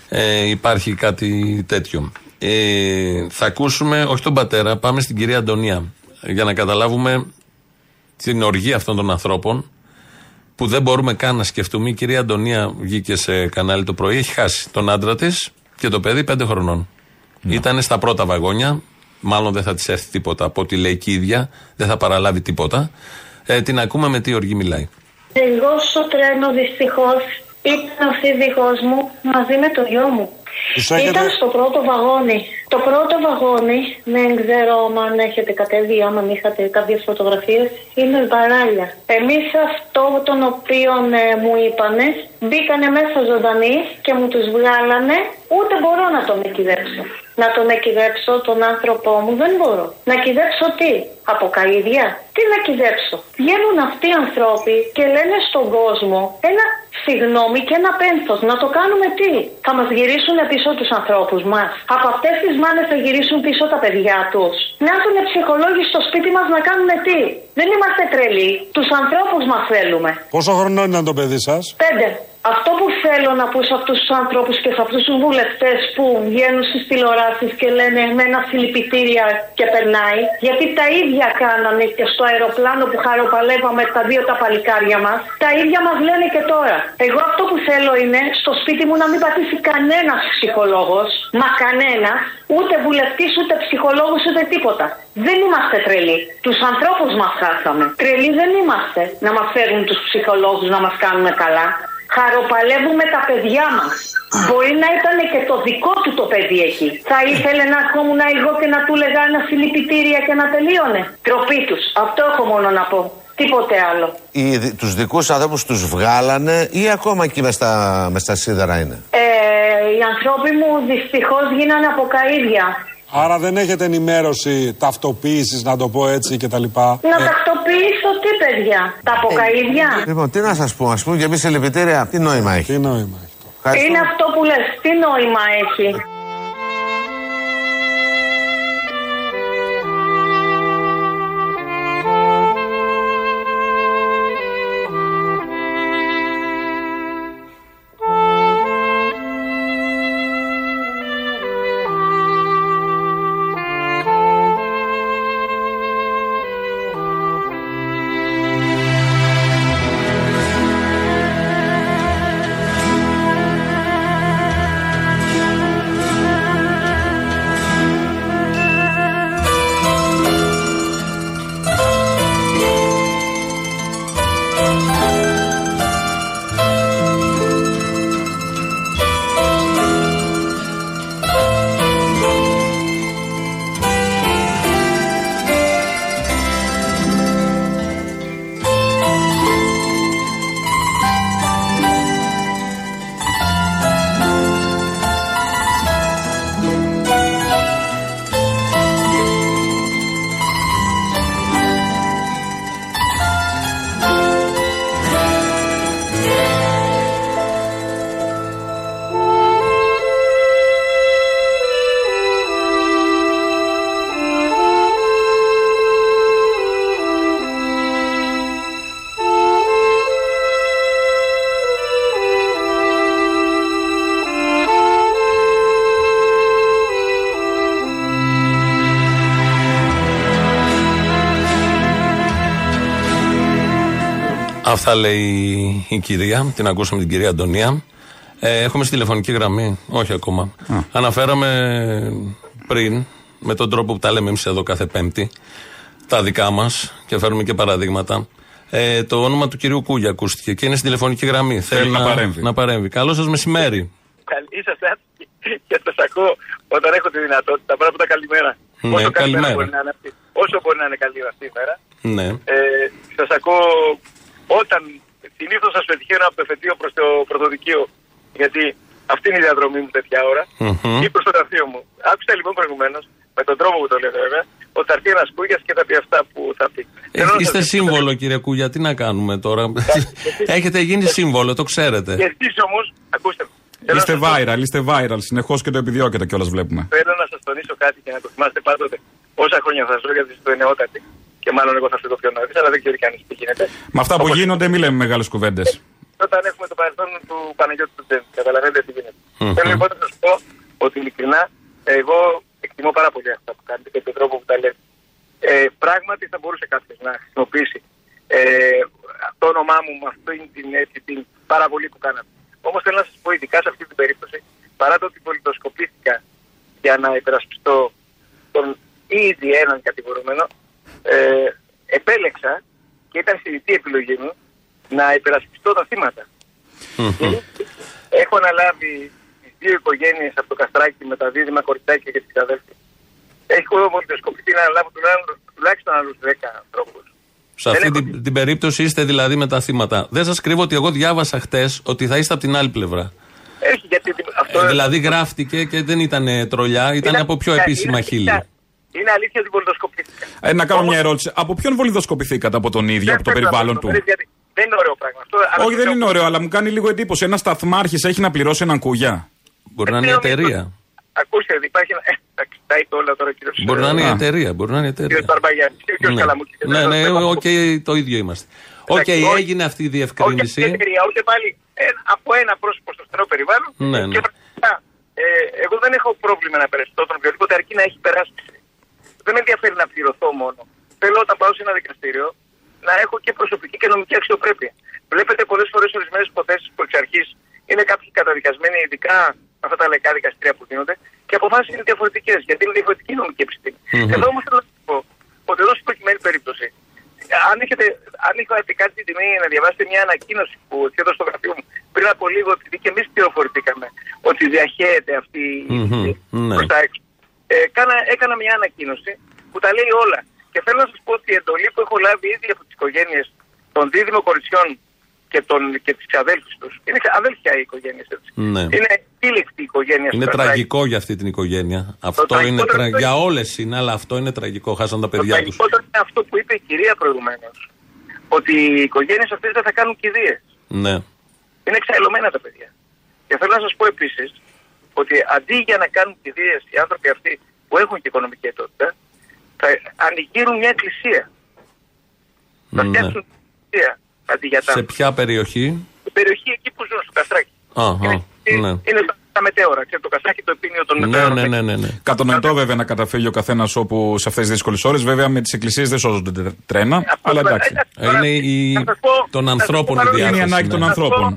Ε, υπάρχει κάτι τέτοιο. Ε, θα ακούσουμε, όχι τον πατέρα, πάμε στην κυρία Αντωνία. Για να καταλάβουμε την οργή αυτών των ανθρώπων που δεν μπορούμε καν να σκεφτούμε. Η κυρία Αντωνία βγήκε σε κανάλι το πρωί, έχει χάσει τον άντρα της και το παιδί πέντε χρονών. Ήταν στα πρώτα βαγόνια, μάλλον δεν θα της έρθει τίποτα από ό,τι λέει και η ίδια, δεν θα παραλάβει τίποτα. Ε, την ακούμε με τι οργή μιλάει.
Εγώ στο τρένο δυστυχώς ήταν ο σύζυγό μου μαζί με το γιο μου.
Τους έχετε-
Ήταν στο πρώτο βαγόνι. Το πρώτο βαγόνι, δεν ξέρω αν έχετε κατέβει, άμα είχατε κάποιες φωτογραφίες, είναι μπαράλια. Εμείς αυτό τον οποίο ε, μου είπανε, μπήκανε μέσα ζωντανοί και μου τους βγάλανε, ούτε μπορώ να τον εκυδέψω. Να τον εκυδέψω τον άνθρωπό μου δεν μπορώ. Να κυδέψω τι, από καΐδια. Τι να κυδέψω. Βγαίνουν αυτοί οι ανθρώποι και λένε στον κόσμο ένα συγγνώμη και ένα πένθος. Να το κάνουμε τι; Θα μας γυρίσουν πίσω τους ανθρώπους μας. Από αυτές τις μάνες θα γυρίσουν πίσω τα παιδιά τους. Να έρθουν ψυχολόγοι στο σπίτι μας να κάνουμε τι; Δεν είμαστε τρελοί. Τους ανθρώπους μας θέλουμε.
Πόσο χρονών ήταν το παιδί σας,
Πέντε. Αυτό που θέλω να πω σε αυτούς τους ανθρώπους και σε αυτούς τους βουλευτές που βγαίνουν στις τηλεοράσεις και λένε με ένα συλληπιτήρια και περνάει, γιατί τα ίδια κάνανε και στο αεροπλάνο που χαροπαλεύαμε τα δύο τα παλικάρια μας, τα ίδια μας λένε και τώρα. Εγώ αυτό που θέλω είναι στο σπίτι μου να μην πατήσει κανένας ψυχολόγος, μα κανένας, ούτε βουλευτής, ούτε ψυχολόγος, ούτε τίποτα. Δεν είμαστε τρελοί. Τους ανθρώπους μας χάσαμε. Τρελοί δεν είμαστε να μας φέρουν τους ψυχολόγους να μας κάνουμε καλά. Χαροπαλεύουμε τα παιδιά μας. Μπορεί να ήταν και το δικό του το παιδί εκεί. Θα ήθελε να έρχομουν εγώ και να του λέγα ένα συλληπιτήρια και να τελείωνε. Τροπή τους. Αυτό έχω μόνο να πω. Τίποτε άλλο.
Οι, τους δικούς ανθρώπους τους βγάλανε ή ακόμα εκεί μες στα, μες στα σίδερα είναι;
Ε, οι ανθρώποι μου δυστυχώς γίνανε από καΐδια.
Άρα δεν έχετε ενημέρωση ταυτοποίησης, να το πω έτσι κτλ.
Να τακτοποιήσω τι παιδιά. Τα αποκαΐδια.
Λοιπόν, τι να σας πω, ας πούμε και εμείς συλληπιτήρια, τι νόημα έχει.
Τι νόημα
έχει.
Είναι αυτό που λες. Τι νόημα έχει.
Αυτά λέει η κυρία, την ακούσαμε την κυρία Αντωνία. Ε, έχουμε στη τηλεφωνική γραμμή, όχι ακόμα. Αναφέραμε πριν, με τον τρόπο που τα λέμε εμείς εδώ κάθε Πέμπτη, τα δικά μας και φέρνουμε και παραδείγματα. Ε, το όνομα του κυρίου Κούγια ακούστηκε και είναι στη τηλεφωνική γραμμή.
Θέλει να παρέμβει.
Να παρέμβει. Καλό σας μεσημέρι.
Καλή είσαστε και σας ακούω όταν έχω τη δυνατότητα. Πρώτα καλημέρα.
Ναι,
Όσο
καλημέρα.
Μπορεί να είναι αυτή, όσο μπορεί να είναι καλή αυτή η μέρα.
Ναι.
Ε, σας ακούω όταν συνήθως σας πετυχαίνω από το εφετείο προς το πρωτοδικείο. Γιατί αυτή είναι η διαδρομή μου τέτοια ώρα.
Μμμ.
Ή προς το γραφείο μου. Άκουσα λοιπόν προηγουμένως, με τον τρόπο που το λέτε βέβαια, ότι θα έρθει ένας κούγιας και θα πει αυτά που θα πει.
Ε, είστε σύμβολο, κύριε Κούγια, τι να κάνουμε τώρα; Έχετε γίνει σύμβολο, το ξέρετε.
Και εσείς όμως, ακούστε, με,
Είστε viral, είστε viral. Συνεχώς και το επιδιώκετε κιόλας βλέπουμε.
θέλω να σας τονίσω κάτι και να το θυμάστε πάντοτε. Όσα χρόνια θα ζω, γιατί είστε νεότατοι. Και μάλλον εγώ θα φύγω πιο νωρίς, αλλά δεν ξέρει κανείς τι γίνεται.
Με αυτά που γίνονται, μην λέμε μεγάλες κουβέντες.
Όταν έχουμε το παρελθόν του Παναγιώτη του Τζέμι, καταλαβαίνετε τι γίνεται.
Μμμ.
Θέλω λοιπόν να σας πω ότι ειλικρινά εγώ εκτιμώ πάρα πολύ αυτά που κάνετε και τον τρόπο που τα λέτε. Ε, πράγματι θα μπορούσε κάποιος να χρησιμοποιήσει ε, το όνομά μου με αυτή την, έτσι, την παραβολή που κάνατε. Όμως θέλω να σας πω, ειδικά σε αυτή την περίπτωση, παρά το ότι πολιτοσκοπήθηκα για να υπερασπιστώ τον ήδη έναν κατηγορούμενο, ε, επέλεξα και ήταν συνειδητή επιλογή μου να υπερασπιστώ τα θύματα. Έχω αναλάβει τις δύο οικογένειες από το Καστράκι με τα δίδυμα κοριτσάκια και τι αδέλφια. Έχω πολιτοσκοπηθεί να αναλάβω τουλάχιστον- τουλάχιστον άλλους 10 ανθρώπους.
Σε αυτή την, την περίπτωση είστε δηλαδή με τα θύματα. Δεν σας κρύβω ότι εγώ διάβασα χτες ότι θα είστε από την άλλη πλευρά.
Έχει γιατί αυτό.
Ε, δηλαδή γράφτηκε και δεν ήταν ε, τρολιά, ήταν
Είναι-
από πιο
είναι-
επίσημα
είναι-
χείλη.
Είναι αλήθεια ότι βολιδοσκοπήθηκα.
Ε, να κάνω μια ερώτηση. Από ποιον βολιδοσκοπηθήκατε, από τον ίδιο, από το
θέλω να
περιβάλλον
το
του;
πω, γιατί Δεν είναι ωραίο πράγμα αυτό. αλλά
Όχι,
το
δεν
λέω-
είναι ωραίο, αλλά μου κάνει λίγο εντύπωση. Ένας σταθμάρχης έχει να πληρώσει έναν Κούγια.
Μπορεί να είναι η εταιρεία.
Ακούστε, υπάρχει ένα. Ε, εντάξει, τα είπε όλα τώρα ο κύριος.
Μπορεί να είναι η εταιρεία. Μπορεί να είναι η εταιρεία.
Κύριος Μπαρμπαγιάννης και ο κύριος
Ναι,
Καλαμούκης.
ναι, ναι, οκ, το ίδιο είμαστε. Οκ,
Εντάξει, όχι-
έγινε αυτή η
Όχι
διευκρίνηση.
η εταιρεία, ούτε πάλι ένα- από ένα πρόσωπο στο στενό περιβάλλον.
Ναι, ναι.
Και πραγματικά, ε, εγώ δεν έχω πρόβλημα να υπερασπιστώ τον οποιοδήποτε αρκεί να έχει περάσει. Δεν με ενδιαφέρει να πληρωθώ μόνο. Θέλω όταν πάω σε ένα δικαστήριο να έχω και προσωπική και νομική αξιοπρέπεια. Βλέπετε πολλές φορές ορισμένες υποθέσεις που εξ αρχής είναι κάποιοι καταδικασμένοι, ειδικά αυτά τα λαϊκά δικαστήρια που γίνονται, και αποφάσεις είναι διαφορετικές, γιατί είναι διαφορετική η νομική επιστήμη.
Μμμ.
Εδώ όμως θέλω να σας πω ότι εδώ στην προκειμένη περίπτωση, αν, έχετε, αν είχατε κάτι την τιμή να διαβάσετε μια ανακοίνωση που εδώ στο γραφείο μου πριν από λίγο, επειδή και εμείς πληροφορηθήκαμε ότι διαχέεται αυτή η
Μμμ, Ναι.
προς τα έξω. Ε, κάνα, έκανα μια ανακοίνωση που τα λέει όλα. Και θέλω να σας πω ότι η εντολή που έχω λάβει ήδη από τις οικογένειες των δίδυμων κοριτσιών και, των, και τις αδέλφους τους. Είναι αδέλφια οι οικογένειες έτσι.
Ναι.
Είναι σύλληπτη η οικογένεια
Είναι
στο
τραγικό για αυτή την οικογένεια. Αυτό είναι
τραγικότερο
τρα...
είναι-
Για όλες είναι, αλλά αυτό είναι τραγικό. Χάσαν τα
Το
παιδιά τους.
τραγικότερο είναι αυτό που είπε η κυρία προηγουμένως. Ότι οι οικογένειες αυτές δεν θα κάνουν κηδείες.
Ναι.
Είναι εξαϊλωμένα τα παιδιά. Και θέλω να σας πω επίσης ότι αντί για να κάνουν κηδείε οι άνθρωποι αυτοί που έχουν και οικονομική αιτότητα, θα ανοιγείρουν μια εκκλησία. Θα
Ναι.
φτιάξουν εκκλησία αντί για τα.
Σε ποια περιοχή;
Στην περιοχή εκεί που ζουν, στο Καστράκι.
Αχα, ναι.
Είναι στα, στα μετέωρα. Ξέρετε, το Καστράκι το επίνειο των
Ναι,
μετέωρων.
ναι, ναι, ναι, ναι.
Κατανοητό βέβαια να καταφύγει ο καθένας όπου σε αυτές τις δύσκολες ώρες. Βέβαια με τις εκκλησίες δεν σώζονται τε- τρένα. Αλλά εντάξει.
Είναι η... των ανθρώπων η διάθεση.
Είναι η ανάγκη των
ναι.
ανθρώπων.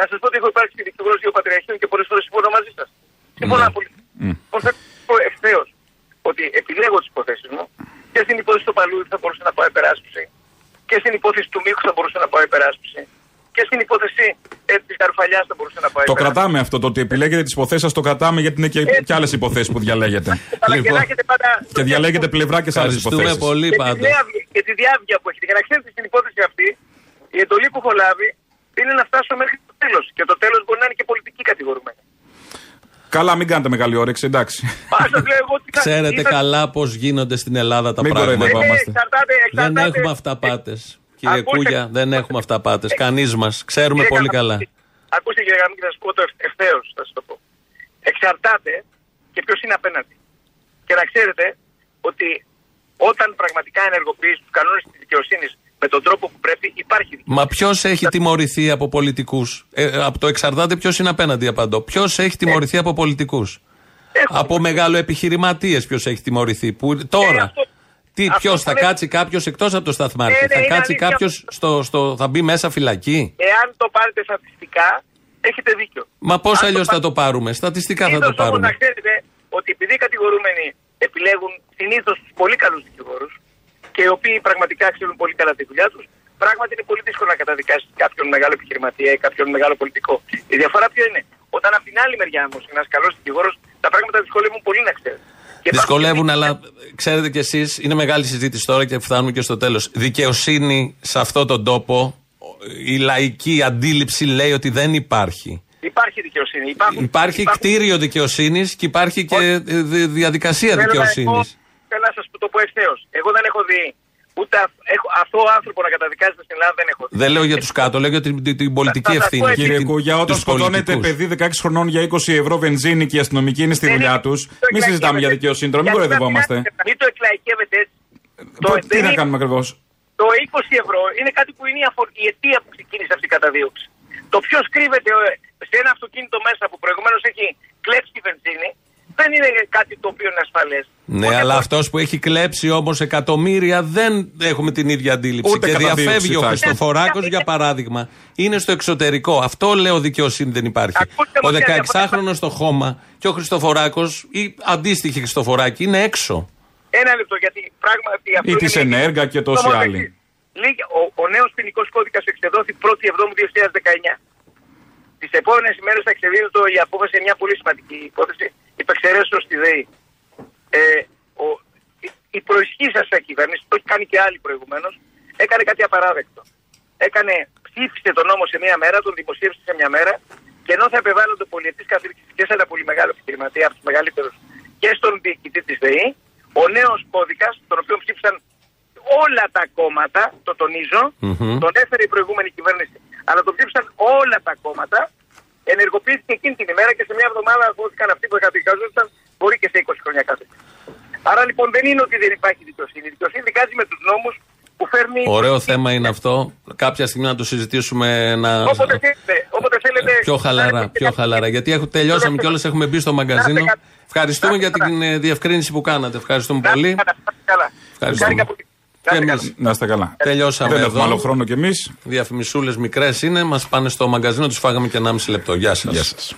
Να σας πω ότι έχω υπάρξει δικηγόρος δύο πατριαρχείων και πολλές φορές συμφωνώ μαζί σας. Συμφωνώ
Ναι.
απολύτω. Λοιπόν, θα πω ευθέως ότι επιλέγω τις υποθέσεις μου και στην υπόθεση του Παλούδη θα μπορούσα να πάω υπεράσπιση και στην υπόθεση του Μίχου θα μπορούσα να πάω υπεράσπιση και στην υπόθεση ε, της Καρφαλιάς θα μπορούσα να πάω
Το
υπεράσπιση.
κρατάμε αυτό. Το ότι επιλέγετε τις υποθέσεις σας το κρατάμε γιατί είναι και, και άλλες υποθέσεις που διαλέγετε.
Αλλά και να έχετε πάντα
Και διαλέγετε πλευρά και σε άλλες
Ευχαριστούμε
υποθέσεις.
πολύ
και, τη
πάντως.
διάβγεια, και τη διάβγεια που έχετε. Για να ξέρετε στην υπόθεση αυτή, η εντολή που έχω λάβει είναι να φτάσω μέχρι το τέλος. Και το τέλος μπορεί να είναι και πολιτική κατηγορούμενη.
Καλά, μην κάνετε μεγάλη όρεξη, εντάξει.
Ας σας λέω εγώ τι θα-
Ξέρετε
τι θα-
καλά πώς γίνονται στην Ελλάδα τα
Μην
πράγματα.
κοροϊδευόμαστε.
Ε, εξαρτάται,
Δεν
εξαρτάται.
έχουμε αυταπάτες. Κύριε
Ακούστε-
Κούγια, δεν έχουμε αυταπάτες. Κανείς μας. Ξέρουμε
Κύριε
πολύ
Καλαμούκη,
καλά.
Ακούστε κύριε Γραμμή, θα σας πω το ευθέως, θα σας το πω. Εξαρτάται και ποιος είναι απέναντι. Και να ξέρετε ότι όταν πραγματικά ενεργοποιείς τους κανόνες της δικαιοσύνης με τον τρόπο που πρέπει, υπάρχει δικαιοσύνη.
Μα ποιος έχει τιμωρηθεί από πολιτικούς; Ε, από το εξαρτάται ποιος είναι απέναντι, απαντώ. Ποιος έχει τιμωρηθεί από πολιτικούς; Από μεγάλο επιχειρηματίες ποιος έχει τιμωρηθεί; Που τώρα. Τι,
Αυτό
ποιος
που
θα
λέτε-
κάτσει κάποιος εκτός από το σταθμάρχη;
Ναι, ναι,
θα
είναι
κάτσει
αλήθεια.
κάποιος στο, στο. θα μπει μέσα φυλακή;
Εάν το πάρετε στατιστικά, έχετε δίκιο.
Μα πώς
Αν το
αλλιώς θα
πάρετε-
το πάρουμε; Στατιστικά θα
Συνήθως
το
όμως
πάρουμε.
να ξέρετε ότι επειδή οι κατηγορούμενοι επιλέγουν συνήθως τους πολύ καλούς δικηγόρους και οι οποίοι πραγματικά ξέρουν πολύ καλά τη δουλειά τους, πράγματι είναι πολύ δύσκολο να καταδικάσεις κάποιον μεγάλο επιχειρηματία ή κάποιον μεγάλο πολιτικό. Η διαφορά ποιο είναι; Όταν από την άλλη μεριά όμως ένας καλός δικηγόρος, τα πράγματα δυσκολεύουν πολύ να ξέρετε. Και
Δυσκολεύουν, αλλά ξέρετε κι εσείς, είναι μεγάλη συζήτηση τώρα και φτάνουμε και στο τέλος. Δικαιοσύνη σε αυτόν τον τόπο, η λαϊκή αντίληψη λέει ότι δεν υπάρχει.
Υπάρχει δικαιοσύνη. Υπάρχουν,
Υπάρχει
υπάρχουν-
κτίριο δικαιοσύνης και υπάρχει και ε, δι- διαδικασία
Θέλω να
δικαιοσύνης.
Πω- Θέλω να σα το πω ευθέως. Εγώ δεν έχω δει ούτε αυ- έχω, αυτό ο άνθρωπο να καταδικάζεται στην Ελλάδα δεν έχω δει.
Δεν λέω για τους κάτω, λέω για την, την- την πολιτική
Θα- θα
ευθύνη.
πω
και
Κύριε
την-
Κούγια, όταν
τους
σκοτώνετε
πολιτικούς.
παιδί 16 χρονών για 20 ευρώ βενζίνη και οι αστυνομικοί είναι στη
Δεν
δουλειά
είναι-
τους,
το
μην συζητάμε για
εκλαϊκεύετε.
δικαιοσύνη τώρα, μην
Γιατί
κοροϊδευόμαστε.
να- Μην το εκλαϊκεύετε έτσι. Το,
Πο- Τι
δεν
να
είναι-
κάνουμε ακριβώς;
Το 20 ευρώ είναι κάτι που είναι η, αφο- η αιτία που ξεκίνησε αυτή η καταδίωξη. Το ποιος κρύβεται ε, σε ένα αυτοκίνητο μέσα που προηγουμένως έχει κλέψει τη βενζίνη δεν είναι κάτι το οποίο είναι ασφαλές.
Ναι, αλλά αυτός που έχει κλέψει όμως εκατομμύρια δεν έχουμε την ίδια αντίληψη.
Ούτε
και
καταδίωξη
διαφεύγει ο
θα έχει.
Χριστοφοράκο, για παράδειγμα. Είναι στο εξωτερικό. Αυτό λέω δικαιοσύνη δεν υπάρχει.
Ακούστε
Ο
μου, κύριε,
16χρονο στο χώμα και ο Χριστοφοράκος ή αντίστοιχη Χριστοφοράκη είναι έξω.
Ένα λεπτό γιατί πράγματι αυτό
Ή της
είναι-
Ενέργα και τόσοι
Όμως,
άλλοι.
Λίγα, ο, ο νέος ποινικός κώδικας εξεδόθη 1η Εβδόμου 2019. Τις επόμενες ημέρες θα εξεδίδεται η απόφαση σε μια πολύ σημαντική υπόθεση υπεξαιρέσεω στη ΔΕΗ. Ε, ο, η, η προϊσχή σας κυβέρνηση, το έχει κάνει και άλλοι προηγουμένως, έκανε κάτι απαράδεκτο. Έκανε, ψήφισε τον νόμο σε μια μέρα, τον δημοσίευσε σε μια μέρα και ενώ θα επεβάλλονται πολιετή καθήκη και σε ένα πολύ μεγάλο επιχειρηματία, από τους μεγαλύτερους και στον διοικητή της ΔΕΗ, ο νέος κώδικας, τον οποίο ψήφισαν όλα τα κόμματα, το τονιζω
Μμμ.
τον έφερε η προηγούμενη κυβέρνηση, αλλά τον ψήφισαν όλα τα κόμματα, ενεργοποιήθηκε εκείνη την ημέρα και σε μια εβδομάδα δόθηκαν αυτοί που καταδικάζονταν, μπορεί και σε 20 χρόνια κάθε. Άρα λοιπόν δεν είναι ότι δεν υπάρχει δικαιοσύνη. Η δικαιοσύνη δικάζει με τους νόμους που φέρνει.
Ωραίο θέμα είναι αυτό. Κάποια στιγμή να το συζητήσουμε να...
Όποτε θέλετε. Όποτε θέλετε
πιο χαλαρά. Πιο χαλαρά. Γιατί έχω, τελειώσαμε κιόλας, έχουμε μπει στο μαγκαζίνο. Ευχαριστούμε για την ε, διευκρίνηση που κάνατε. Ευχαριστούμε πολύ.
Καλά.
Ευχαριστούμε. Και εμείς
Να είστε καλά.
τελειώσαμε
Δεν έχουμε
εδώ.
άλλο χρόνο κι εμείς.
Διαφημισούλες μικρές είναι. Μας πάνε στο μαγκαζίνο, τους φάγαμε και 1,5 λεπτό. Γεια σας.
Γεια σας.